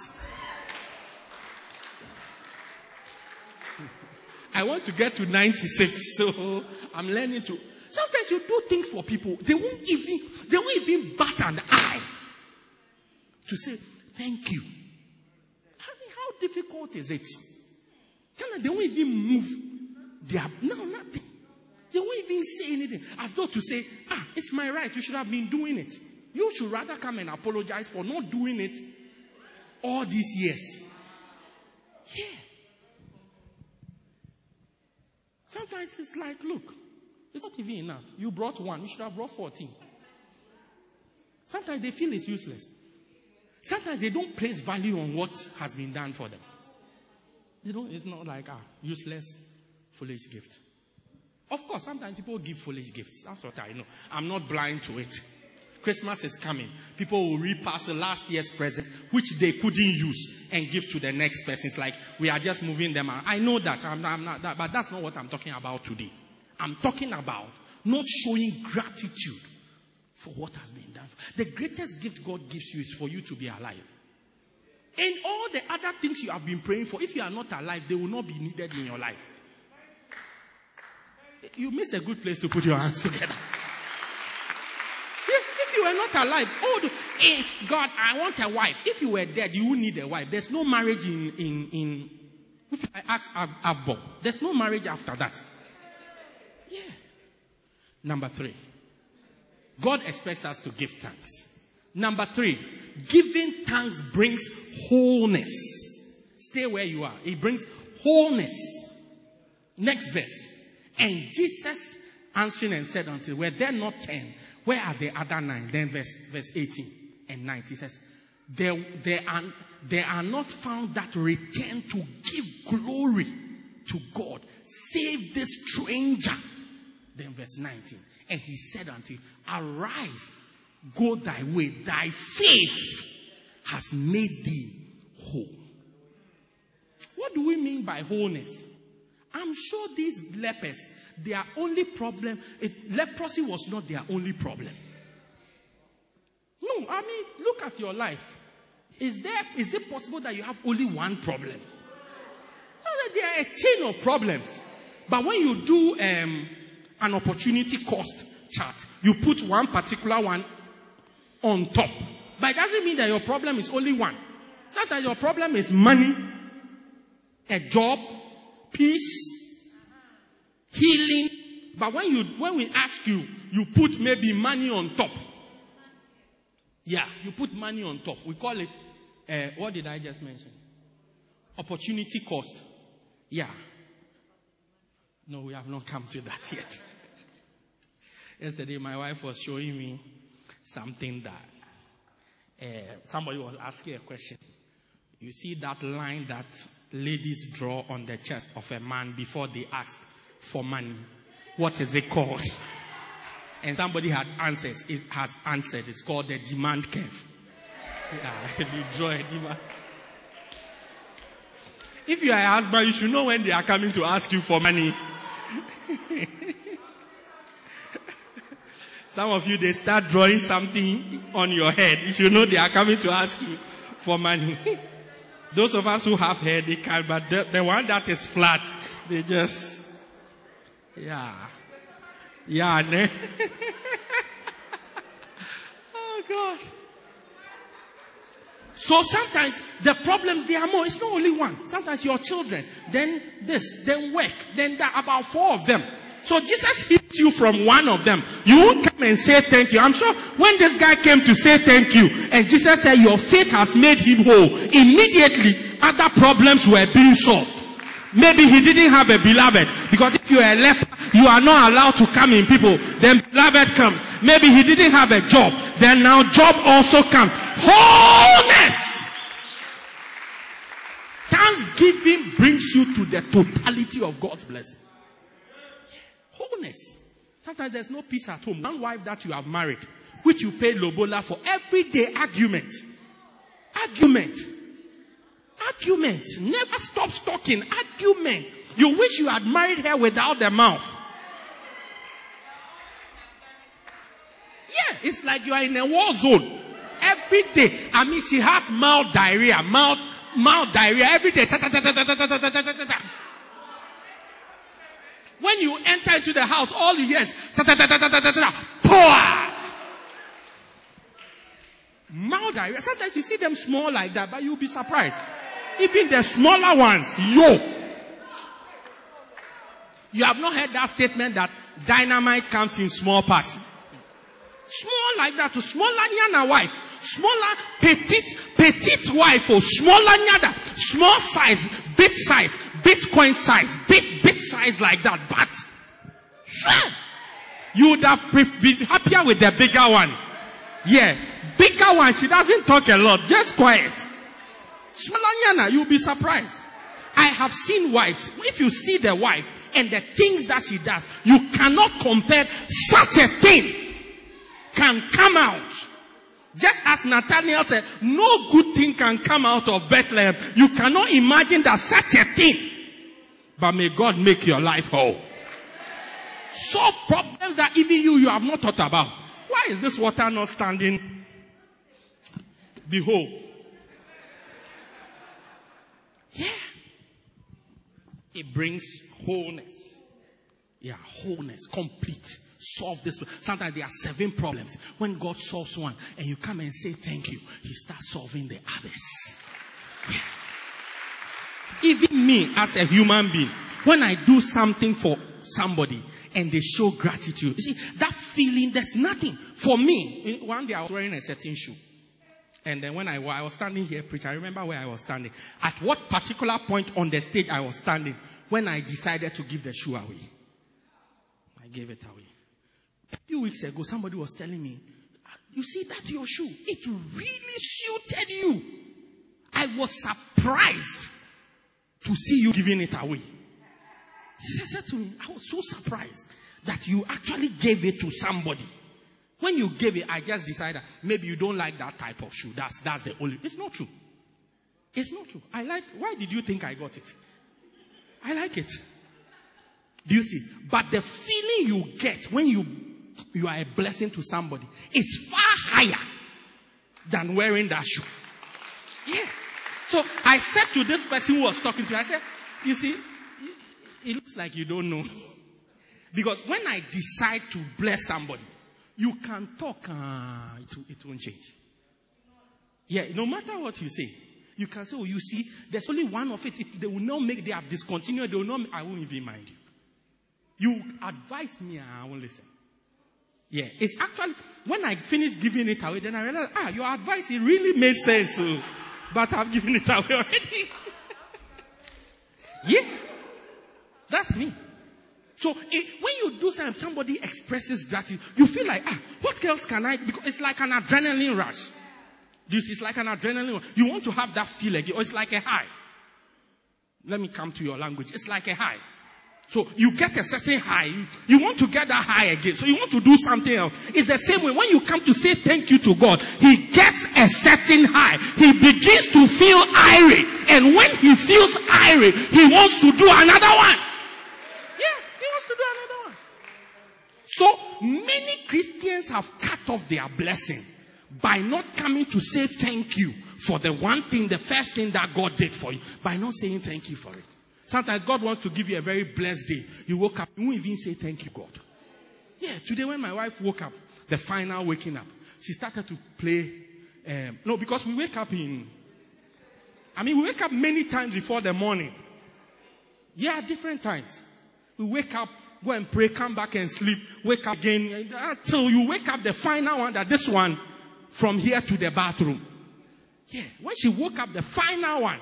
I want to get to 96, so I'm learning to. Sometimes you do things for people, they won't even, they won't even bat an eye to say, Thank you. I mean, how difficult is it? They won't even move their, no, nothing. They won't even say anything. As though to say, ah, it's my right. You should have been doing it. You should rather come and apologize for not doing it all these years. Yeah. Sometimes it's like, look, it's not even enough. You brought one, you should have brought 14. Sometimes they feel it's useless. Sometimes they don't place value on what has been done for them. You know, it's not like ah, useless, foolish gift. Of course, sometimes people give foolish gifts. That's what I know. I'm not blind to it. Christmas is coming. People will repass last year's present, which they couldn't use, and give to the next person. It's like we are just moving them out. I know that. I'm, I'm not that, but that's not what I'm talking about today. I'm talking about not showing gratitude for what has been done. The greatest gift God gives you is for you to be alive. And all the other things you have been praying for, if you are not alive, they will not be needed in your life. You miss a good place to put your hands together. If you were not alive, oh, hey, eh, God, I want a wife. If you were dead, you would need a wife. There's no marriage in, in, in if I ask Avbo, there's no marriage after that. Yeah. Number three. God expects us to give thanks. Number three, giving thanks brings wholeness. Stay where you are. It brings wholeness. Next verse. And Jesus answering and said unto, were there not ten? Where are the other nine? Then verse, verse 18 and 19 says, there, there, are, there are not found that return to give glory to God, save this stranger. Then verse 19. And he said unto him, Arise, go thy way, thy faith has made thee whole. What do we mean by wholeness? I'm sure these lepers, their only problem, it, leprosy was not their only problem. No, I mean, look at your life. Is there, is it possible that you have only one problem? No, there are a chain of problems. But when you do um, an opportunity cost chart, you put one particular one on top. But it doesn't mean that your problem is only one. Sometimes your problem is money, a job, peace, healing. But when you, when we ask you, you put maybe money on top. Yeah, you put money on top. We call it, uh, what did I just mention? Opportunity cost. Yeah. No, we have not come to that yet. Yesterday, my wife was showing me something that uh, somebody was asking a question. You see that line that ladies draw on the chest of a man before they ask for money. What is it called? And somebody had answers. It has answered. It's called the demand curve. Yeah, you draw a demand. If you are a husband, you should know when they are coming to ask you for money. Some of you, they start drawing something on your head. You should know they are coming to ask you for money. Those of us who have hair, they can, but the, the one that is flat, they just, yeah. Yeah, ne? oh God. So sometimes the problems they are more. It's not only one. Sometimes your children, then this, then work, then that. About four of them. So Jesus hits you from one of them. You won't come and say thank you. I'm sure when this guy came to say thank you, and Jesus said your faith has made him whole, immediately other problems were being solved. Maybe he didn't have a beloved. Because if you are a leper, you are not allowed to come in people. Then beloved comes. Maybe he didn't have a job. Then now job also comes. Wholeness! Thanksgiving brings you to the totality of God's blessing. Wholeness. Sometimes there's no peace at home. One wife that you have married, which you pay lobola for everyday argument. Argument. Argument. Never stops talking. Argument. You wish you had married her without the mouth. Yeah, it's like you are in a war zone. Every day. I mean, she has mouth diarrhea, mouth, mouth diarrhea every day. When you enter into the house, all you hear is ta ta ta ta ta ta ta. Mouth diarrhea. Sometimes you see them small like that, but you'll be surprised. Even the smaller ones, yo. You have not heard that statement that dynamite comes in small parts. Small like that to smaller nyana wife. Smaller, petite, petite wife or smaller nyada. Small size, big size, Bitcoin size, big, big size like that. But, you would have been happier with the bigger one. Yeah. Bigger one, she doesn't talk a lot, just quiet. Smaller nyana, you'll be surprised. I have seen wives. If you see the wife and the things that she does, you cannot compare such a thing can come out. Just as Nathaniel said, no good thing can come out of Bethlehem. You cannot imagine that such a thing. But may God make your life whole. Solve problems that even you, you have not thought about. Why is this water not standing? Behold. Yeah. It brings wholeness. Yeah, wholeness, complete. Solve this. Sometimes there are seven problems. When God solves one and you come and say thank you, He starts solving the others. Yeah. Even me as a human being, when I do something for somebody and they show gratitude, you see, that feeling, there's nothing. For me, one day I was wearing a certain shoe. And then when I, I was standing here preaching, I remember where I was standing. At what particular point on the stage I was standing when I decided to give the shoe away. I gave it away. A few weeks ago, somebody was telling me, you see that your shoe, it really suited you. I was surprised to see you giving it away. She said to me, I was so surprised that you actually gave it to somebody. When you gave it, I just decided maybe you don't like that type of shoe. That's, that's the only, it's not true. It's not true. I like, why did you think I got it? I like it. Do you see? But the feeling you get when you, you are a blessing to somebody is far higher than wearing that shoe. Yeah. So I said to this person who was talking to me, I said, you see, it looks like you don't know. because when I decide to bless somebody, you can talk, uh, it, it won't change. Yeah, no matter what you say, you can say, oh, you see, there's only one of it. it they will not make, they have discontinued, they will not, I won't even mind you. You advise me, I won't listen. Yeah, it's actually, when I finished giving it away, then I realized, ah, your advice, it really made sense. So, but I've given it away already. yeah. That's me. So it, when you do something, somebody expresses gratitude, you feel like, ah, what else can I? Because it's like an adrenaline rush. This is like an adrenaline. rush. You want to have that feeling, it's like a high. Let me come to your language. It's like a high. So you get a certain high. You, want to get that high again. So you want to do something else. It's the same way. When you come to say thank you to God, He gets a certain high. He begins to feel irie. And when He feels irie, He wants to do another one. Yeah, He wants to do another one. So many Christians have cut off their blessing by not coming to say thank you for the one thing, the first thing that God did for you, by not saying thank you for it. Sometimes God wants to give you a very blessed day. You woke up, you won't even say thank you, God. Yeah, today when my wife woke up, the final waking up, she started to play. Um, no, because we wake up in. I mean, we wake up many times before the morning. Yeah, different times. We wake up, go and pray, come back and sleep, wake up again until you wake up the final one that this one from here to the bathroom. Yeah, when she woke up, the final one,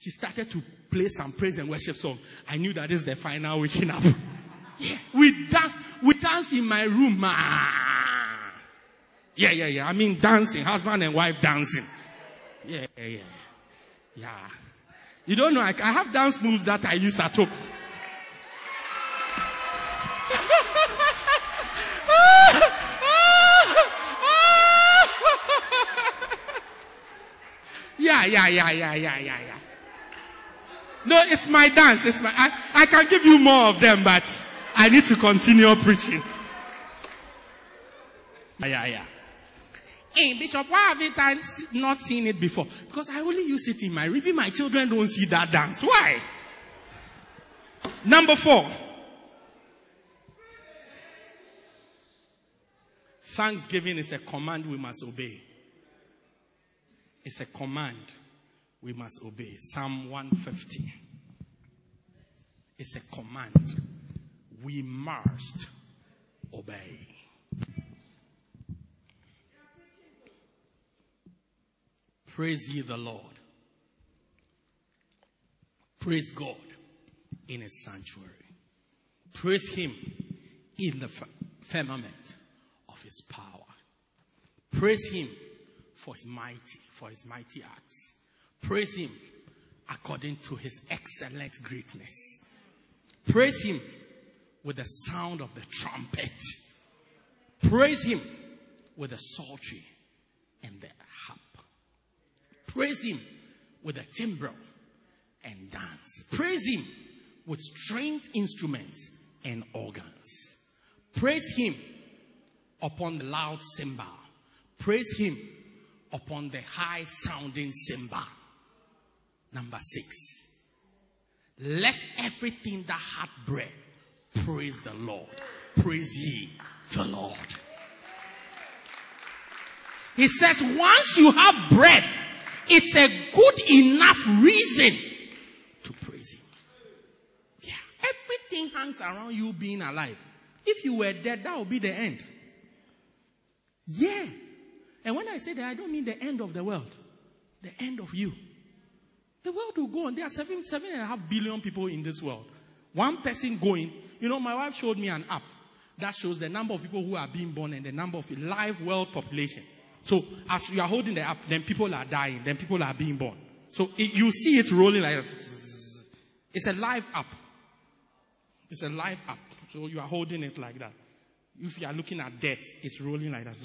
she started to play some praise and worship song. I knew that this is the final waking up. Yeah, we dance, we dance in my room. Ah. Yeah, yeah, yeah. I mean dancing, husband and wife dancing. Yeah, yeah, yeah. Yeah. You don't know, I, I have dance moves that I use at home. yeah, yeah, yeah, yeah, yeah, yeah, yeah. No, it's my dance. It's my, I, I can give you more of them, but I need to continue preaching. Yeah, yeah. Hey, Bishop, why have I not seen it before? Because I only use it in my review. My children don't see that dance. Why? Number four. Thanksgiving is a command we must obey. It's a command we must obey. Psalm 150. It's a command. We must obey. Praise ye the Lord. Praise God in his sanctuary. Praise him in the firmament of his power. Praise him for his mighty, for his mighty acts. Praise him according to his excellent greatness. Praise him with the sound of the trumpet. Praise him with the psaltery and the harp. Praise him with the timbrel and dance. Praise him with stringed instruments and organs. Praise him upon the loud cymbal. Praise him upon the high sounding cymbal. Number six. Let everything that hath breath praise the Lord. Praise ye the Lord. He says once you have breath, it's a good enough reason to praise him. Yeah. Everything hangs around you being alive. If you were dead, that would be the end. Yeah. And when I say that, I don't mean the end of the world. The end of you. The world will go on. There are seven, seven and a half billion people in this world. One person going. You know, my wife showed me an app that shows the number of people who are being born and the number of live world population. So as you are holding the app, then people are dying, then people are being born. So it, you see it rolling like that. It's a live app. It's a live app. So you are holding it like that. If you are looking at death, it's rolling like that.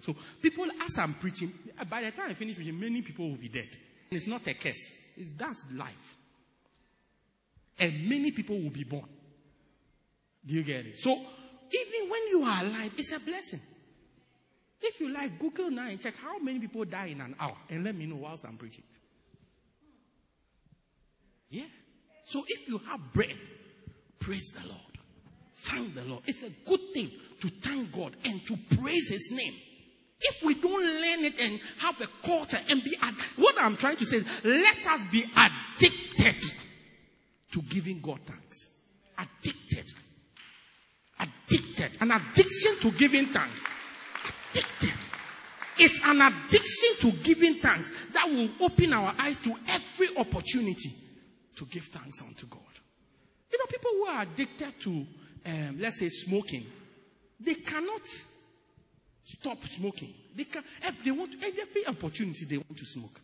So people, as I'm preaching, by the time I finish preaching, many people will be dead. It's not a curse. It's that's life. And many people will be born. Do you get it? So even when you are alive, it's a blessing. If you like, Google now and check how many people die in an hour and let me know whilst I'm preaching. Yeah. So if you have breath, praise the Lord. Thank the Lord. It's a good thing to thank God and to praise His name. If we don't learn it and have a culture and be, ad- what I'm trying to say is, let us be addicted to giving God thanks. Addicted. Addicted. An addiction to giving thanks. Addicted. It's an addiction to giving thanks that will open our eyes to every opportunity to give thanks unto God. You know, people who are addicted to, um, let's say, smoking, they cannot stop smoking. They can. Eh, they want eh, every opportunity they want to smoke.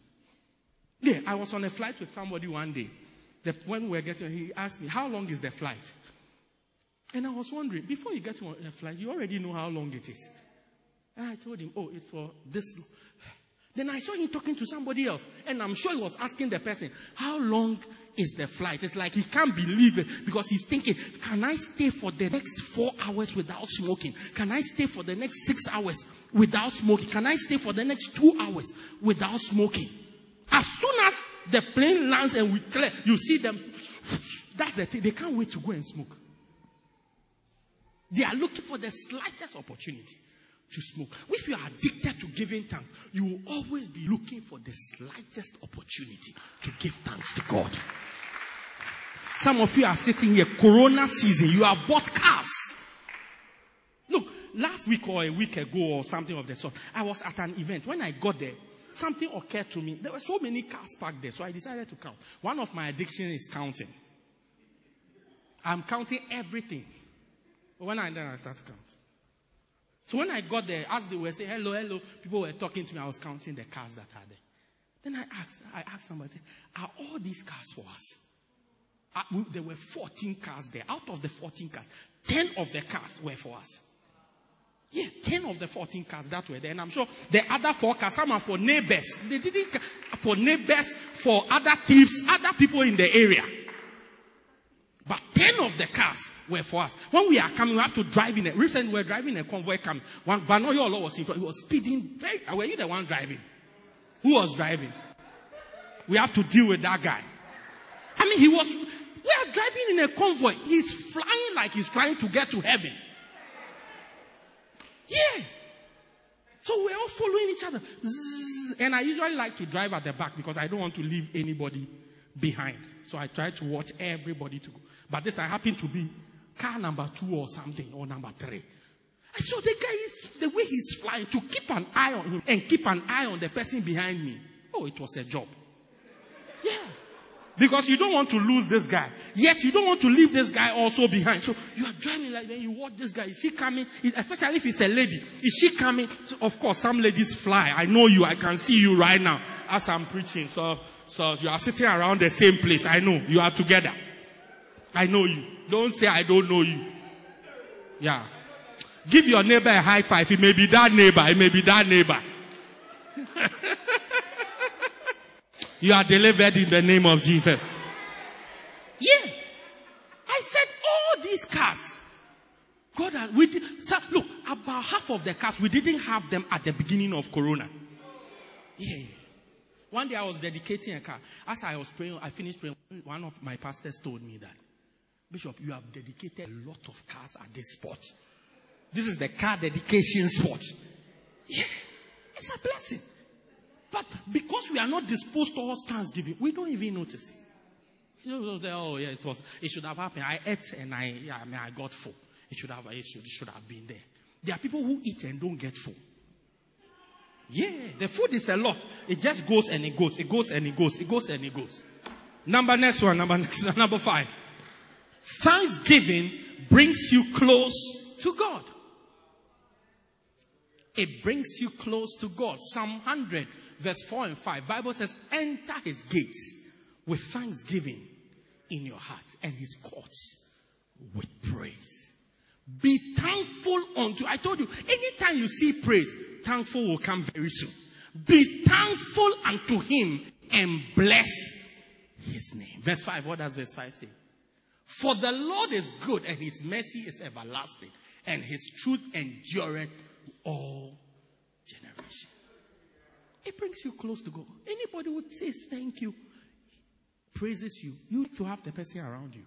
Yeah, I was on a flight with somebody one day. The, when we were getting, he asked me, "How long is the flight?" And I was wondering, before you get on a flight, you already know how long it is. And I told him, "Oh, it's for this." Then I saw him talking to somebody else, and I'm sure he was asking the person, How long is the flight? It's like he can't believe it because he's thinking, Can I stay for the next four hours without smoking? Can I stay for the next six hours without smoking? Can I stay for the next two hours without smoking? As soon as the plane lands and we clear, you see them, that's the thing, they can't wait to go and smoke. They are looking for the slightest opportunity to smoke. If you are addicted to giving thanks, you will always be looking for the slightest opportunity to give thanks to God. Some of you are sitting here, Corona season, you have bought cars. Look, last week or a week ago or something of the sort, I was at an event. When I got there, something occurred to me. There were so many cars parked there, so I decided to count. One of my addictions is counting. I'm counting everything. When I then I start to count. So when I got there, as they were saying hello, hello, people were talking to me. I was counting the cars that are there. Then I asked, I asked somebody, are all these cars for us? Uh, we, there were 14 cars there. Out of the 14 cars, 10 of the cars were for us. Yeah, 10 of the 14 cars that were there. And I'm sure the other four cars, some are for neighbors. They didn't, for neighbors, for other thieves, other people in the area. But 10 of the cars were for us. When we are coming, we have to drive in a, recently we were driving a convoy coming. One, Banoyo was in front. He was speeding very, were you the one driving? Who was driving? We have to deal with that guy. I mean, he was, we are driving in a convoy. He's flying like he's trying to get to heaven. Yeah. So we're all following each other. Zzz. And I usually like to drive at the back because I don't want to leave anybody behind. So I try to watch everybody to go. But this I happen to be car number two or something, or number three. I saw the guy is the way he's flying to keep an eye on him and keep an eye on the person behind me. Oh, it was a job. Because you don't want to lose this guy. Yet you don't want to leave this guy also behind. So you are driving like that. You watch this guy. Is she coming? Especially if it's a lady. Is she coming? So of course, some ladies fly. I know you. I can see you right now as I'm preaching. So, so you are sitting around the same place. I know. You are together. I know you. Don't say I don't know you. Yeah. Give your neighbor a high five. It may be that neighbor. It may be that neighbor. you are delivered in the name of Jesus. Yeah. I said all these cars. God, we did, look, about half of the cars, we didn't have them at the beginning of Corona. Yeah. One day I was dedicating a car. As I was praying, I finished praying. One of my pastors told me that, Bishop, you have dedicated a lot of cars at this spot. This is the car dedication spot. Yeah. It's a blessing. But because we are not disposed towards thanksgiving, we don't even notice. Oh yeah, it was. It should have happened. I ate and I, yeah, I mean, I got full. It should have. It should, it should have been there. There are people who eat and don't get full. Yeah, the food is a lot. It just goes and it goes. It goes and it goes. It goes and it goes. Number next one. Number next one. Number five. Thanksgiving brings you close to God. It brings you close to God. Psalm 100, verse 4 and 5. Bible says, enter his gates with thanksgiving in your heart and his courts with praise. Be thankful unto, I told you, anytime you see praise, thankful will come very soon. Be thankful unto him and bless his name. Verse 5, what does verse 5 say? For the Lord is good and his mercy is everlasting and his truth endureth all generations. It brings you close to God. Anybody who says thank you, praises you, you need to have the person around you.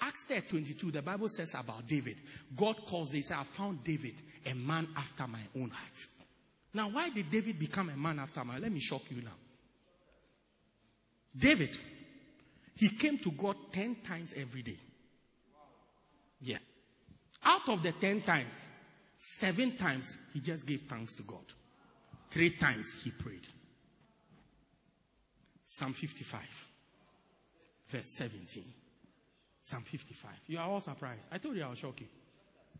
Acts 22, the Bible says about David. God calls this, I found David a man after my own heart. Now, why did David become a man after my? Let me shock you now. David, he came to God 10 times every day. Yeah. Out of the 10 times, seven times he just gave thanks to God. Three times he prayed. Psalm 55, verse 17. Psalm 55. You are all surprised. I told you I will shock you.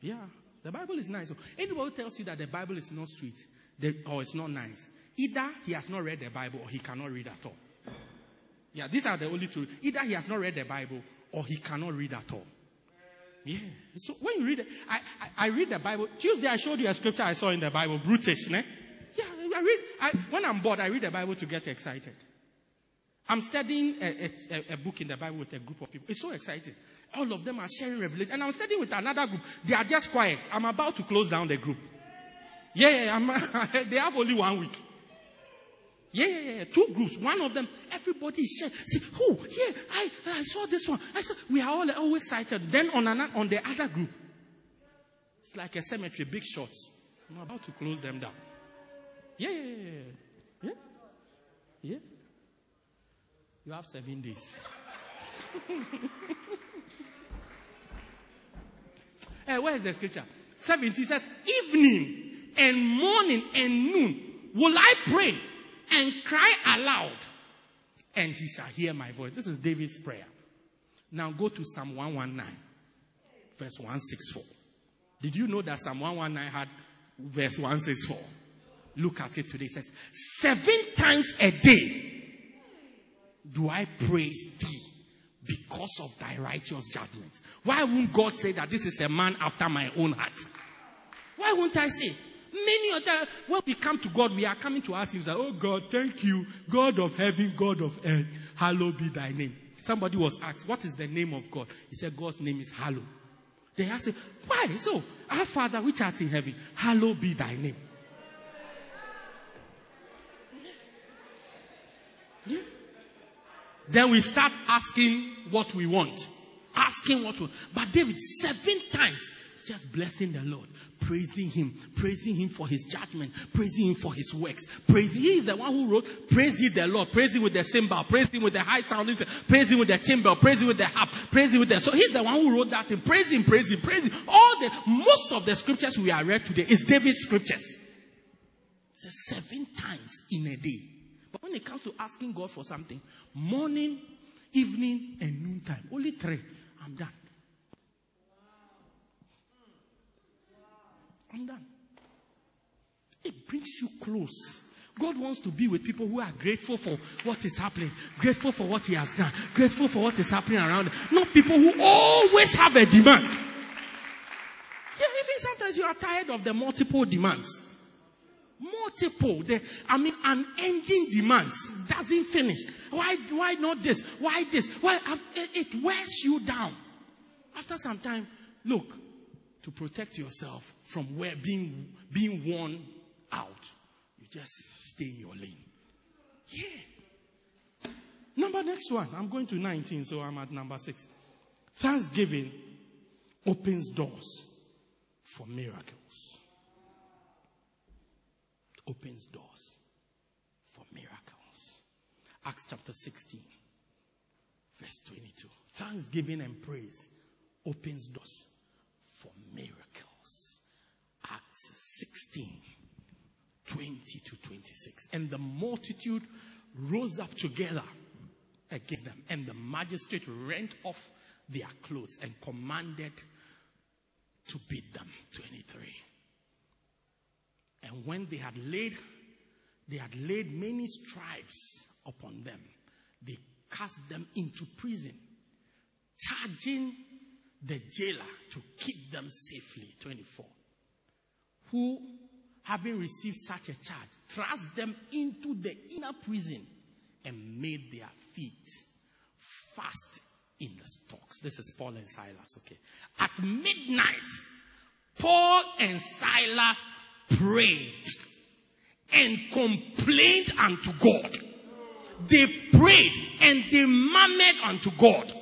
Yeah. The Bible is nice. Anybody who tells you that the Bible is not sweet or it's not nice, either he has not read the Bible or he cannot read at all. Yeah, these are the only two. Either he has not read the Bible or he cannot read at all. Yeah. So when you read it, I, I, I, read the Bible. Tuesday I showed you a scripture I saw in the Bible, brutish, ne? Yeah, I read, I, when I'm bored, I read the Bible to get excited. I'm studying a, a, a, book in the Bible with a group of people. It's so exciting. All of them are sharing revelation. And I'm studying with another group. They are just quiet. I'm about to close down the group. Yeah, yeah, yeah they have only one week. Yeah, yeah, yeah. Two groups. One of them, everybody is sharing. See, who? Yeah, I, I saw this one. I saw, we are all, uh, all excited. Then on, an, on the other group, it's like a cemetery, big shots. I'm about to close them down. Yeah, yeah, yeah, yeah. Yeah. You have seven days. hey, eh, where is the scripture? 17 says, evening and morning and noon will I pray and cry aloud, and he shall hear my voice. This is David's prayer. Now go to Psalm 119, verse 164. Did you know that Psalm 119 had verse 164? Look at it today. It says, Seven times a day do I praise thee because of thy righteous judgment. Why won't God say that this is a man after my own heart? Why won't I say? Many other, when we come to God, we are coming to ask Him, Oh God, thank you, God of heaven, God of earth, hallowed be thy name. Somebody was asked, What is the name of God? He said, God's name is hallowed. They asked him, Why? So, our Father which art in heaven, hallowed be thy name. Yeah. Then we start asking what we want. Asking what we But David, seven times, just blessing the Lord, praising Him, praising Him for His judgment, praising Him for His works. Praising, He is the one who wrote, praise He the Lord, praise Him with the cymbal, praise Him with the high sounding, praise Him with the timbre, praise Him with the harp, praise Him with the, so He's the one who wrote that and praise Him, praise Him, praise Him. All the, most of the scriptures we are read today is David's scriptures. Says seven times in a day. But when it comes to asking God for something, morning, evening, and noontime, only three, I'm done. It brings you close. God wants to be with people who are grateful for what is happening, grateful for what He has done, grateful for what is happening around. Not people who always have a demand. Yeah, even sometimes you are tired of the multiple demands. Multiple, the, I mean, unending demands doesn't finish. Why, why not this? Why this? Why, it wears you down. After some time, look, to protect yourself from where being, being worn out, you just stay in your lane. Yeah. Number next one. I'm going to 19, so I'm at number six. Thanksgiving opens doors for miracles opens doors for miracles. Acts chapter 16, verse 22. Thanksgiving and praise opens doors for miracles. Acts 16, 20 to 26. And the multitude rose up together against them, and the magistrate rent off their clothes and commanded to beat them. 23. And when they had laid, they had laid many stripes upon them, they cast them into prison, charging the jailer to keep them safely. 24. Who, having received such a charge, thrust them into the inner prison and made their feet fast in the stocks. This is Paul and Silas, okay. At midnight, Paul and Silas prayed and complained unto God. They prayed and they murmured unto God.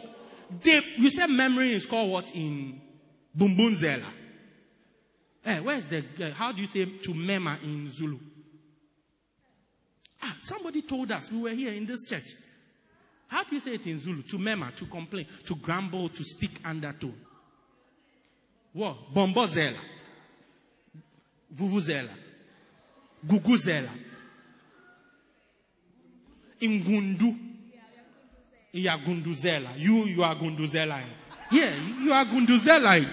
They, you said memory is called what in Bumbunzela? Eh, where's the, uh, how do you say to mema in Zulu? Ah, somebody told us, we were here in this church. How do you say it in Zulu? To mema, to complain, to grumble, to speak undertone. What? Bombozela. Vuvuzela. Guguzela. Ingundu. Iyagunduzela. You, you are Gunduzela. Yeah, you are Gunduzela.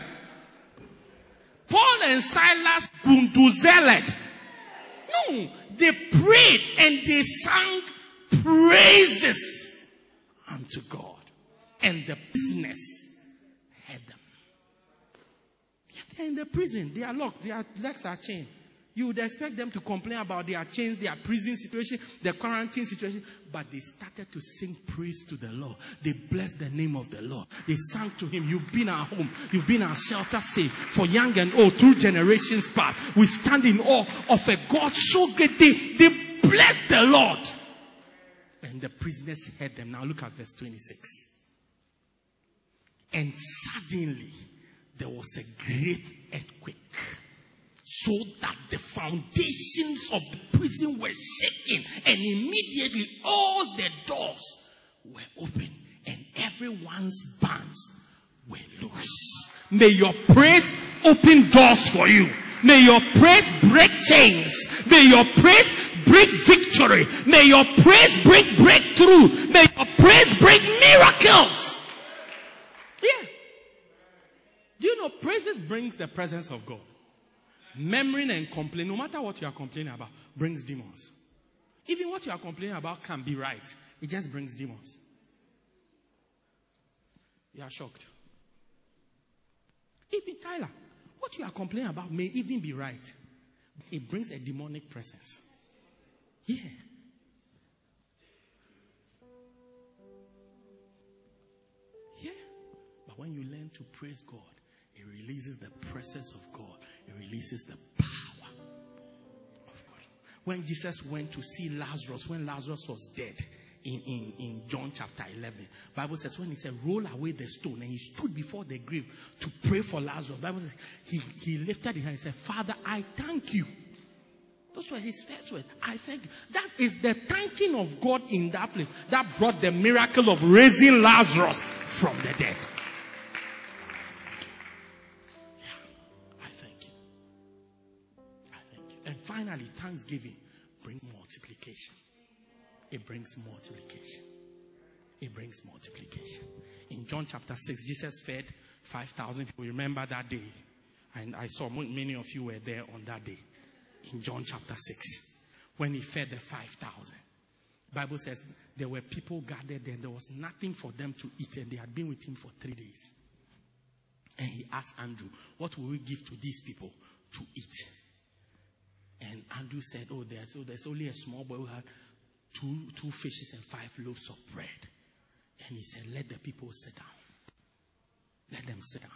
Paul and Silas Gunduzeled. No, they prayed and they sang praises unto God. And the business had them. They're in the prison. They are locked. Their legs are chained. You would expect them to complain about their chains, their prison situation, their quarantine situation. But they started to sing praise to the Lord. They blessed the name of the Lord. They sang to Him, You've been our home. You've been our shelter safe for young and old through generations past. We stand in awe of a God so great. They, they blessed the Lord. And the prisoners heard them. Now look at verse 26. And suddenly there was a great earthquake so that the foundations of the prison were shaken and immediately all the doors were open and everyone's bands were loose. May your praise open doors for you. May your praise break chains. May your praise bring victory. May your praise bring breakthrough. May your praise bring miracles. Yeah. Do you know praises brings the presence of God? Murmuring and complaining, no matter what you are complaining about, brings demons. Even what you are complaining about can be right. It just brings demons. You are shocked. Even Tyler, what you are complaining about may even be right. It brings a demonic presence. Yeah. Yeah. But when you learn to praise God, it releases the presence of God. It releases the power of God. When Jesus went to see Lazarus, when Lazarus was dead, in, in, in John chapter 11. Bible says when he said, roll away the stone and he stood before the grave to pray for Lazarus. Bible says he, he lifted his hand and said, Father, I thank you. Those were his first words. I thank you. That is the thanking of God in that place that brought the miracle of raising Lazarus from the dead. Finally, thanksgiving brings multiplication. It brings multiplication. It brings multiplication. In John chapter 6, Jesus fed 5,000 people. Remember that day? And I saw many of you were there on that day. In John chapter 6, when he fed the 5,000. Bible says there were people gathered there. There was nothing for them to eat, and they had been with him for three days. And he asked Andrew, What will we give to these people to eat? And Andrew said, Oh, there's, oh, there's only a small boy who had two, two fishes and five loaves of bread. And he said, Let the people sit down. Let them sit down.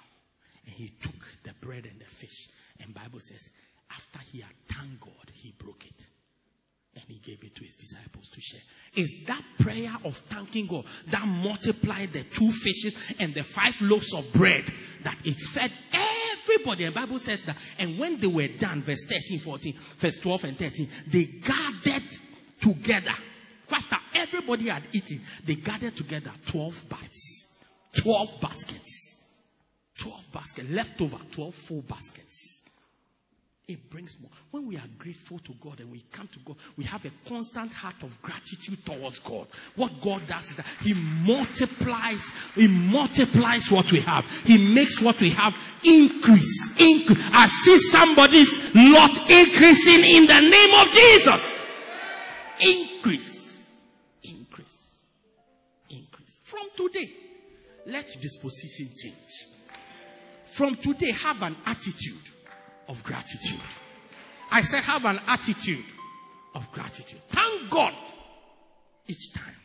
And he took the bread and the fish. And Bible says, after he had thanked God, he broke it. And he gave it to his disciples to share. Is that prayer of thanking God that multiplied the two fishes and the five loaves of bread that it fed everybody? And Bible says that. And when they were done, verse 13, 14, verse 12 and 13, they gathered together. After everybody had eaten, they gathered together 12 baskets. 12 baskets. 12 baskets. Leftover 12 full baskets. It brings more. When we are grateful to God and we come to God, we have a constant heart of gratitude towards God. What God does is that He multiplies, He multiplies what we have. He makes what we have increase, increase. I see somebody's lot increasing in the name of Jesus. Increase, increase, increase. From today, let disposition change. From today, have an attitude of gratitude. I said, have an attitude of gratitude. Thank God each time.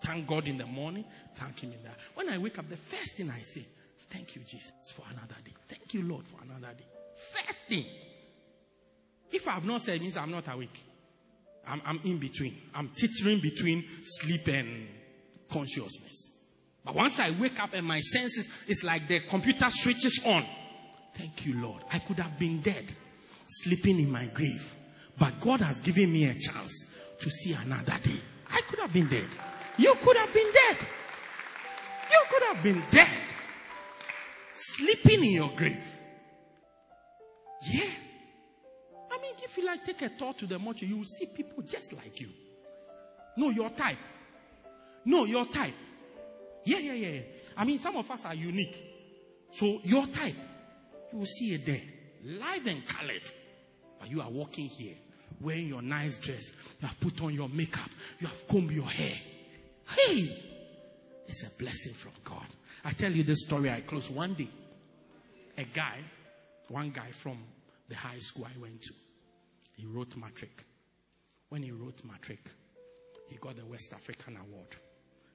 Thank God in the morning. Thank Him in the. When I wake up, the first thing I say, thank you, Jesus, for another day. Thank you, Lord, for another day. First thing. If I have not said, means I'm not awake. I'm, I'm in between. I'm teetering between sleep and consciousness. But once I wake up and my senses, it's like the computer switches on. Thank you, Lord. I could have been dead, sleeping in my grave. But God has given me a chance to see another day. I could have been dead. You could have been dead. You could have been dead. Sleeping in your grave. Yeah. I mean, if you like take a tour to the mortuary, you will see people just like you. No, your type. No, your type. Yeah, yeah, yeah. I mean, some of us are unique. So your type, will see it there, live and colored. But you are walking here, wearing your nice dress. You have put on your makeup. You have combed your hair. Hey, it's a blessing from God. I tell you this story. I close one day. A guy, one guy from the high school I went to, he wrote matric. When he wrote matric, he got the West African Award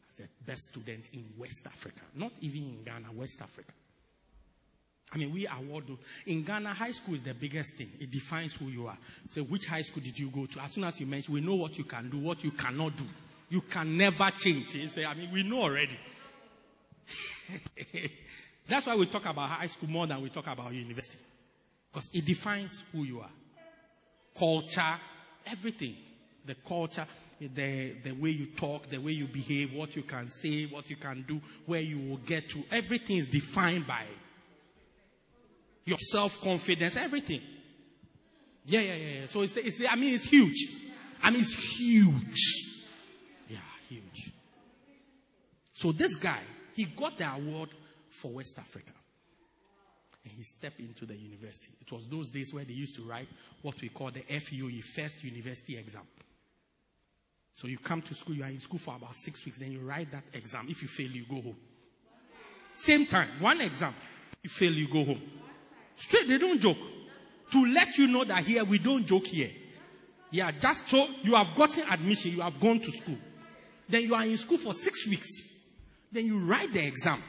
as the best student in West Africa. Not even in Ghana, West Africa. I mean, we award in Ghana. High school is the biggest thing. It defines who you are. So, which high school did you go to? As soon as you mention, we know what you can do, what you cannot do. You can never change. Say, I mean, we know already. That's why we talk about high school more than we talk about university, because it defines who you are. Culture, everything. The culture, the, the way you talk, the way you behave, what you can say, what you can do, where you will get to. Everything is defined by your self confidence, everything. Yeah, yeah, yeah, yeah. So it's, it's, I mean, it's huge. I mean, it's huge. Yeah, huge. So this guy, he got the award for West Africa. And he stepped into the university. It was those days where they used to write what we call the FUE, First University Exam. So you come to school, you are in school for about six weeks, then you write that exam. If you fail, you go home. Same time, one exam. You fail, you go home. Straight, they don't joke. To let you know that here we don't joke here. Yeah, just so you have gotten admission, you have gone to school. Then you are in school for six weeks. Then you write the exam.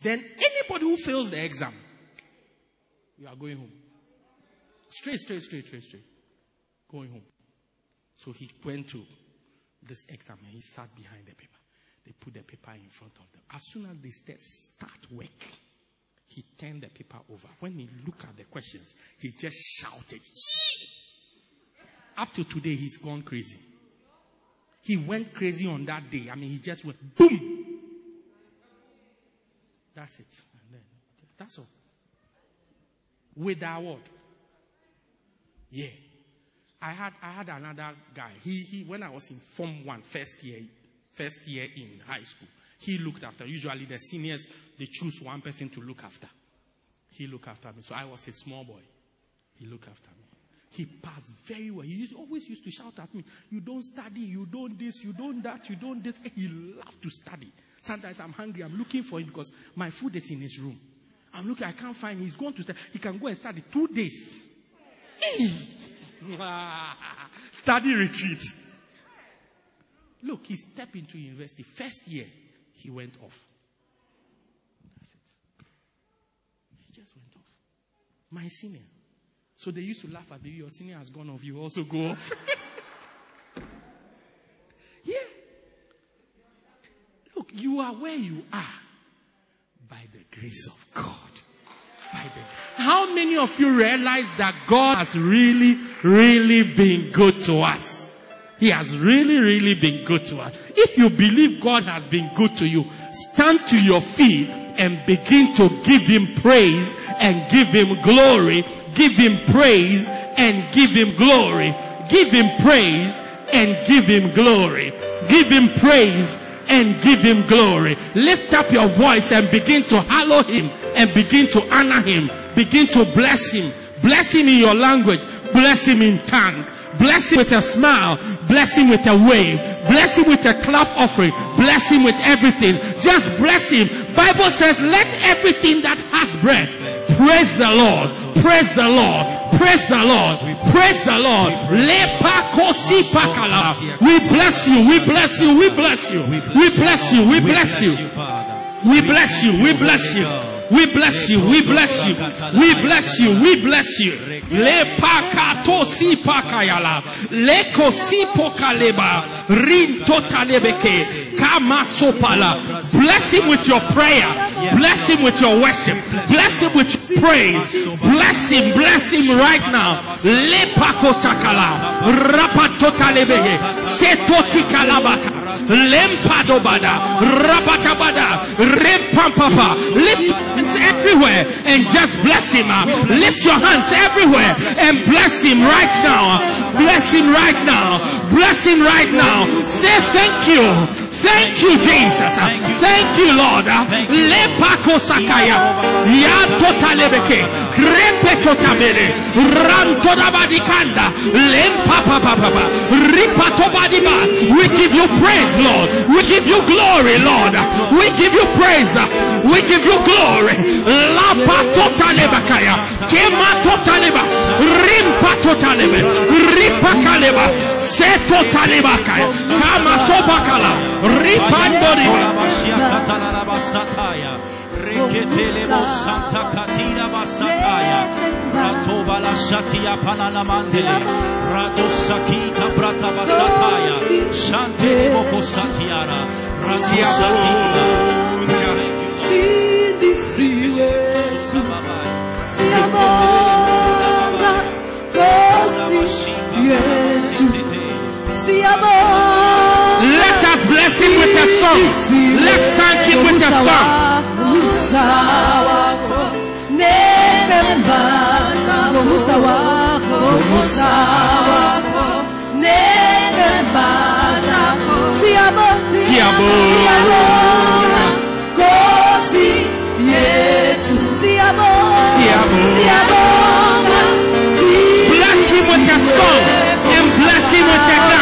Then anybody who fails the exam, you are going home. Straight, straight, straight, straight, straight. Going home. So he went to this exam and he sat behind the paper. They put the paper in front of them. As soon as they start work, he turned the paper over. When he looked at the questions, he just shouted. Up to today, he's gone crazy. He went crazy on that day. I mean, he just went boom. That's it. Then, that's all. With that word. Yeah. I had I had another guy. He he when I was in Form One, first year, first year in high school. He looked after. Usually the seniors they choose one person to look after. He looked after me. So I was a small boy. He looked after me. He passed very well. He used, always used to shout at me, You don't study, you don't this, you don't that, you don't this. He loved to study. Sometimes I'm hungry, I'm looking for him because my food is in his room. I'm looking, I can't find him. He's going to study. He can go and study two days. study retreat. Look, he stepped into university. First year, he went off. That's it. He just went off. My senior. So they used to laugh at me. Your senior has gone off. You also go off. yeah. Look, you are where you are by the grace of God. By the, how many of you realize that God has really, really been good to us? He has really, really been good to us. If you believe God has been good to you, stand to your feet and begin to give Him praise and give Him glory. Give Him praise and give Him glory. Give Him praise and give Him glory. Give Him praise and give Him glory. Lift up your voice and begin to hallow Him and begin to honor Him. Begin to bless Him. Bless Him in your language. Bless Him in tongues. Bless him with a smile. Bless him with a wave. Bless him with a clap offering. Bless him with everything. Just bless him. Bible says, let everything that has breath praise the Lord. Praise the Lord. Praise the Lord. Praise the Lord. Lepakosi pakala. We bless you. We bless you. We bless you. We bless you. We bless you. We bless you. We bless you. We bless you. We bless you. We bless you. We bless you. Le pakato si pakayala. Le kosi pokaleba. Rin totalebeke. Kama sopala. Bless him with your prayer. Bless him with your worship. Bless him with praise. Bless him. Bless him right now. Le pakotakala. Rapatotalebeke. Setotikalabaka. Lempadobada. Rapatabada. Rempampapa. Lift hands everywhere and just bless him. Lift your hands everywhere and bless him right now. Bless him right now. Bless him right now. Say thank you. Thank you, Jesus. Thank you, Lord. Lepako sakaya. Ya totalebeke. Krepe totabere. Rantodabadikanda. Lempapapapapa. Ripatobadiba. We give you praise, Lord. We give you glory, Lord. We give you praise. We give you glory. Lapa totalebakaya. Kema totaleba. Rimpa totalebe. Ripa kaleba. Se totalebakaya. Kama sobakala. Ripandoriba. Basataya. Reketelebo Santa Katina Basataya. Ratovala Shatia Panana Mandele. Radosakita Brata Basataya. Shante Moko Satiara. Radosakita. Let us bless him with a song. Let's thank him with a song. Siabo. Siabo. Bless him with a song and bless him with a dance.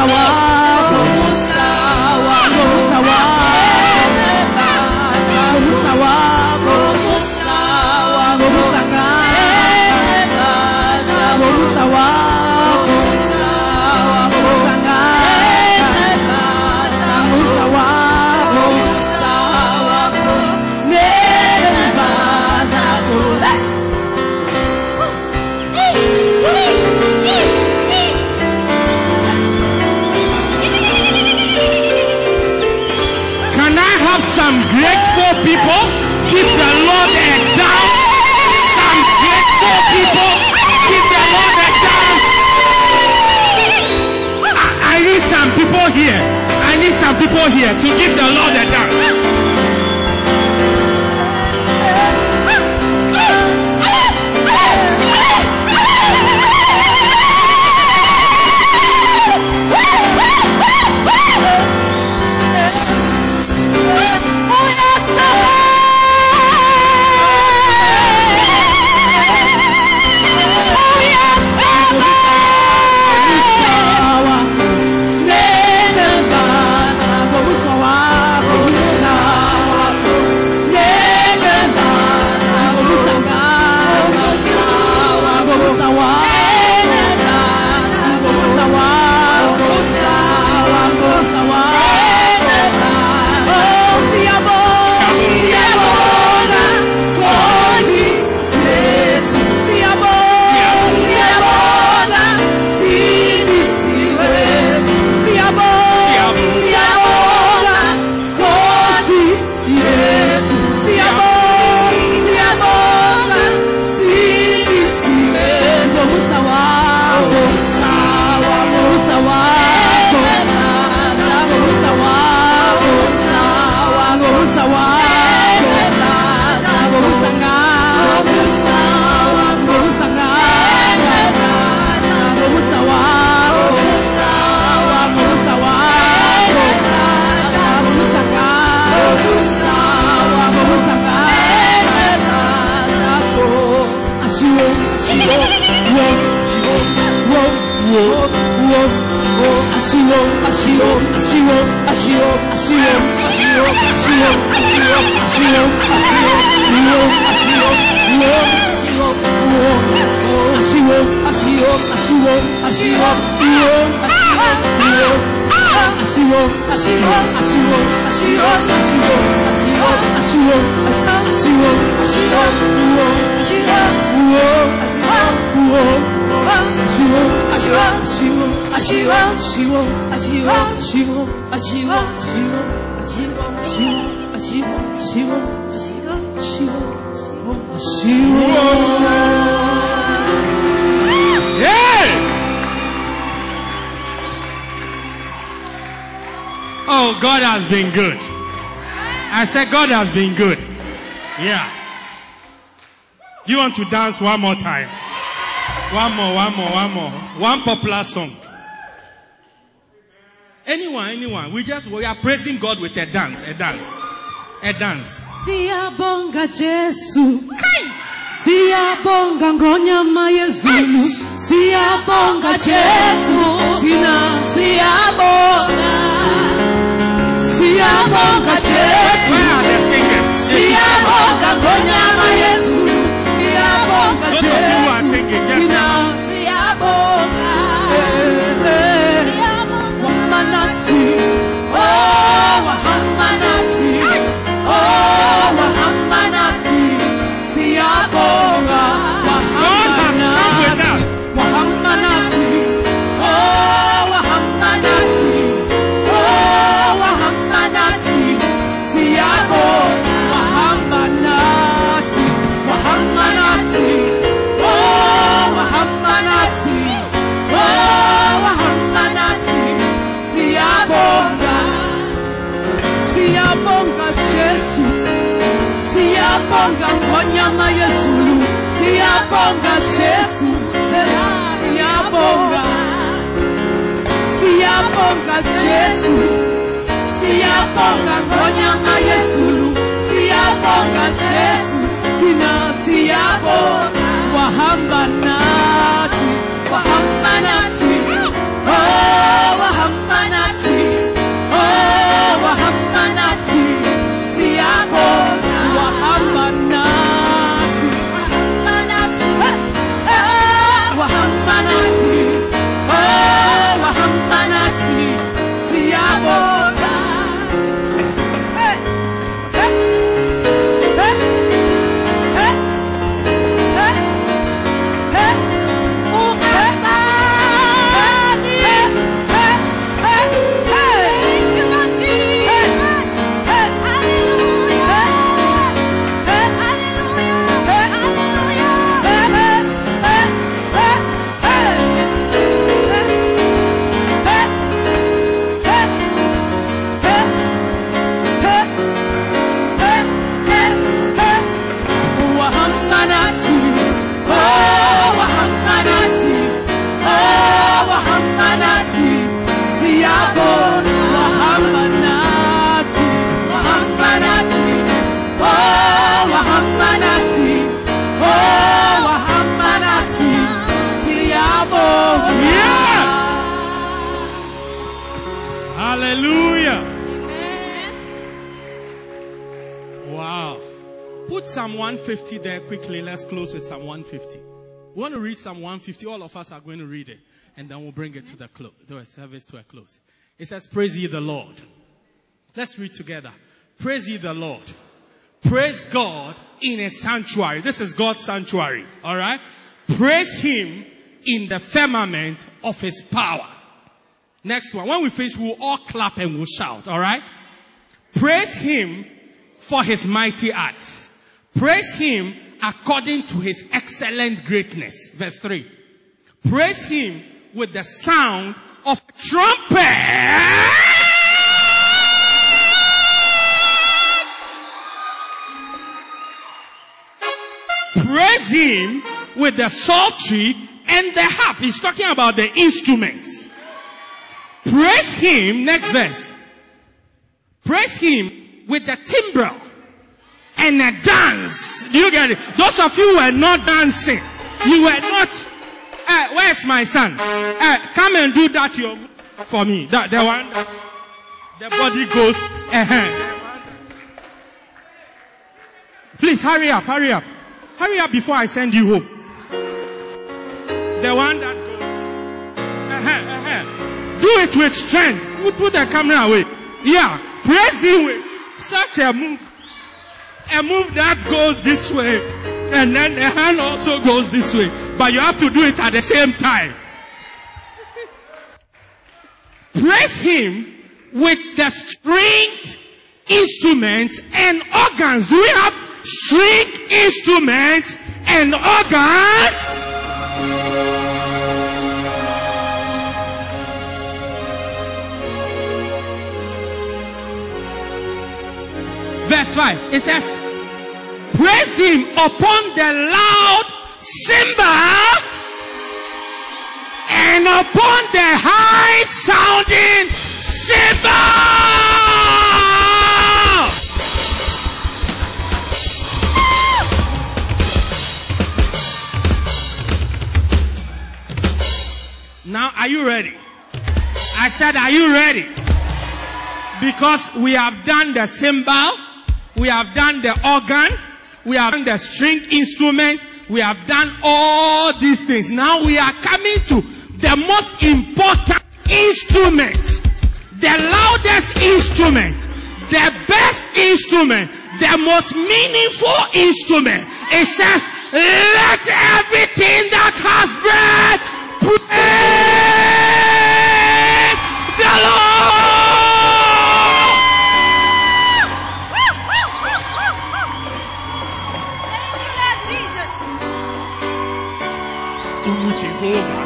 Can has been good. Yeah. You want to dance one more time? One more, one more, one more. One popular song. Anyone, anyone. We just, we are praising God with a dance, a dance, a dance. Siyabonga Jesu. Siyabonga ngonyama yezulu. Siyabonga Jesu. Thina siyabonga. Siyabonga Jesu. gangguannya Siyaponga kwa nyama ya Zulu, siyaponga Jesus, siyaponga, siyaponga Jesus, siyaponga kwa nyama ya Zulu, siyaponga Jesus, sina siyaponga, wahamba nati. wahamba nati. oh wahamba nati. Psalm 150 there quickly. Let's close with Psalm 150. We want to read Psalm 150. All of us are going to read it. And then we'll bring it to the close, the service to a close. It says, Praise ye the Lord. Let's read together. Praise ye the Lord. Praise God in a sanctuary. This is God's sanctuary. Alright? Praise Him in the firmament of His power. Next one. When we finish, we'll all clap and we'll shout. Alright? Praise Him for His mighty acts. Praise Him according to His excellent greatness. Verse 3. Praise Him with the sound of a trumpet. Praise Him with the psaltery and the harp. He's talking about the instruments. Praise Him, next verse. Praise Him with the timbrel and a dance. Do you get it? Those of you who were not dancing, you were not. Uh, where's my son? Uh, come and do that. Your for me. That the one that the body goes ahead. Please hurry up, hurry up. Hurry up before I send you home. The one that goes ahead, ahead. Do it with strength. Put the camera away. Yeah. Praise him with such a move. A move that goes this way. And then the hand also goes this way. But you have to do it at the same time. Praise him with the stringed instruments and organs. Do we have string instruments and organs? Verse 5. It says, Praise him upon the loud cymbal and upon the high sounding cymbal. Now, are you ready? I said, are you ready? Because we have done the cymbal, we have done the organ, we have done the string instrument, we have done all these things. Now we are coming to the most important instrument, the loudest instrument, the best instrument, the most meaningful instrument. It says, let everything that has breath praise the Lord. Jehova.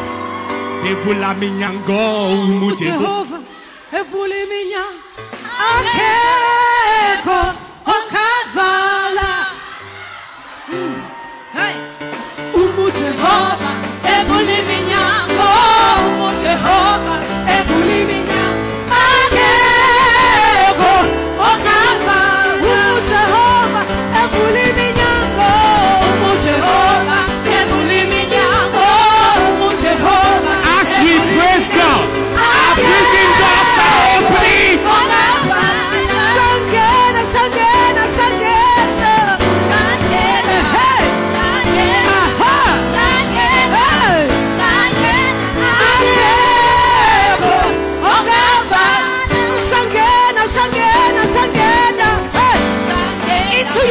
Evula minyango, ngomu Jehova evula minha akeko okadvala hmm. umu Jehova evula minha ngomu oh, Jehova evula minha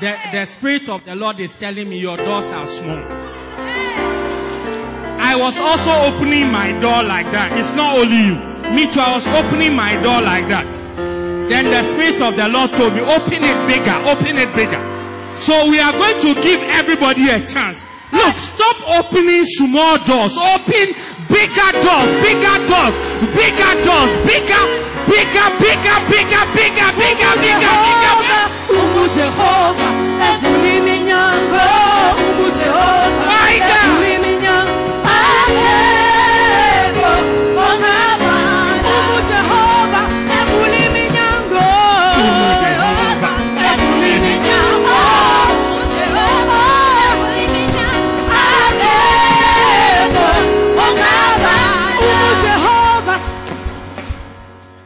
the, the Spirit of the Lord is telling me your doors are small. I was also opening my door like that. It's not only you. Me too, I was opening my door like that. Then the Spirit of the Lord told me, open it bigger, open it bigger. So we are going to give everybody a chance. Look, stop opening small doors. Open bigger doors, bigger doors, bigger doors, bigger, bigger, bigger, bigger, bigger, bigger, bigger, bigger, bigger. umu Jehova evuliminyango umu Jehova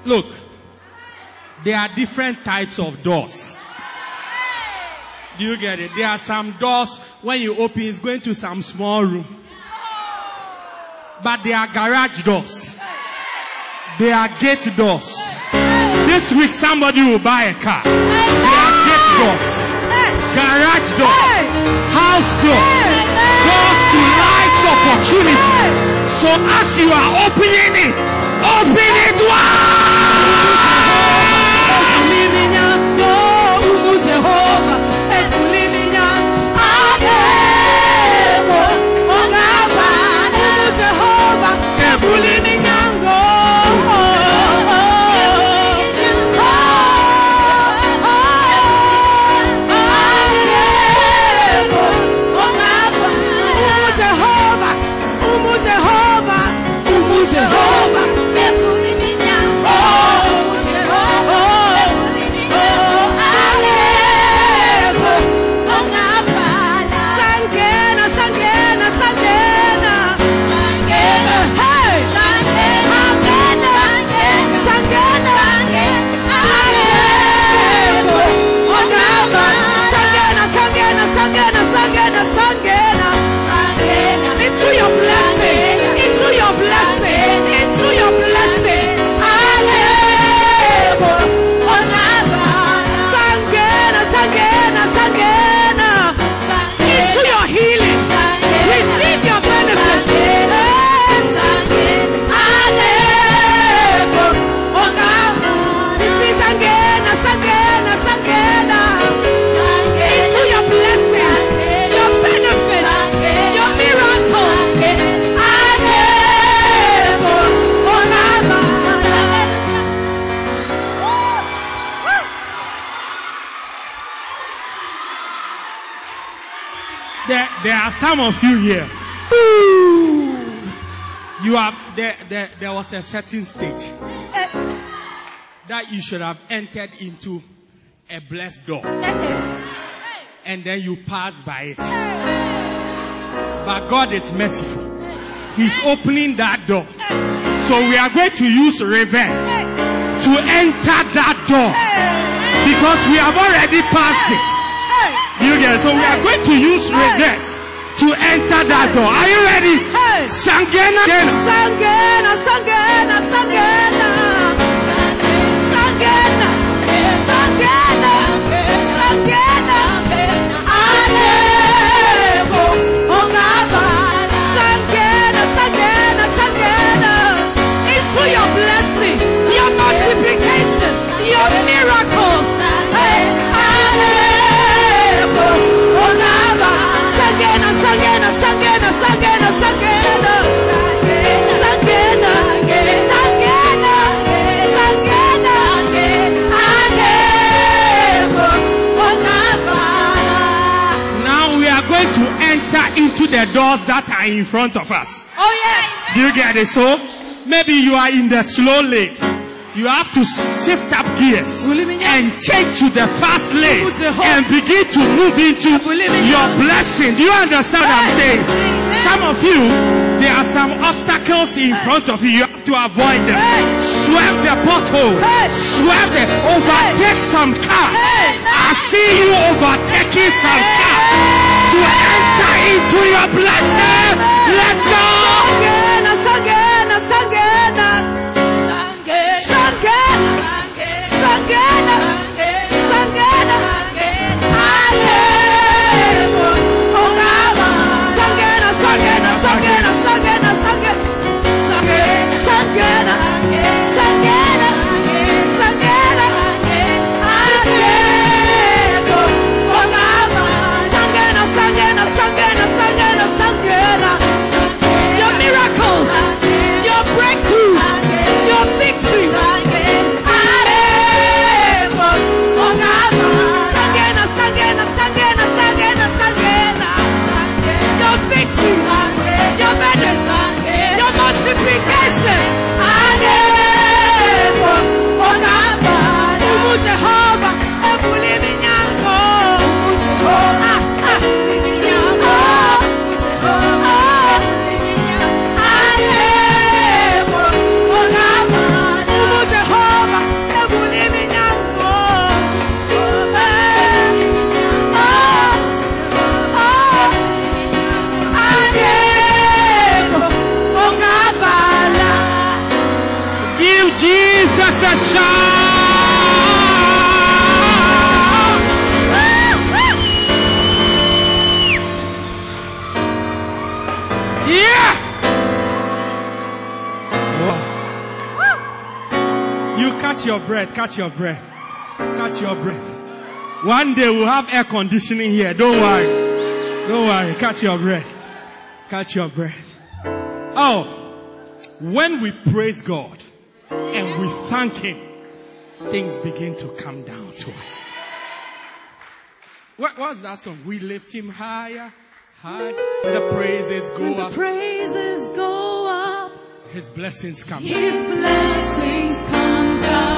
Look, there are different types of doors. Do you get it? There are some doors when you open, it's going to some small room. But there are garage doors. There are gate doors. This week somebody will buy a car. They are gate doors. Garage doors. House doors. Doors to life's opportunity. So as you are opening it, open it wide. Thank you. There, there are some of you here. You have there, there, there was a certain stage that you should have entered into a blessed door. And then you pass by it. But God is merciful. He's opening that door. So we are going to use reverse to enter that door. Because we have already passed it. You get it? So we are going to use reverse to enter that door. Are you ready? Sangena. Sangena, Sangena, Sangena. Sangena, Sangena, Sangena. Alebo, Ongaba. Sangena, Sangena, Sangena. Into your blessing, your multiplication, your miracles. The doors that are in front of us. Oh yeah. Do you get it? So maybe you are in the slow lane. You have to shift up gears and change to the fast lane and begin to move into your blessing. Do you understand what I'm saying? Some of you, there are some obstacles in front of you. To avoid them. Swerve the pothole. Swerve the, overtake some cars. I see you overtaking some cars to enter into your blessing. Let's go. Sangena, Sangena, Sangena. Sangena, Sangena, Sangena. Yeah. You catch your breath, catch your breath, catch your breath. One day we'll have air conditioning here. Don't worry. Don't worry. Catch your breath. Catch your breath. Oh, when we praise God we thank Him, things begin to come down to us. What was that song? We lift Him higher, high. The praises go The up. praises go up. His blessings come. His blessings come down.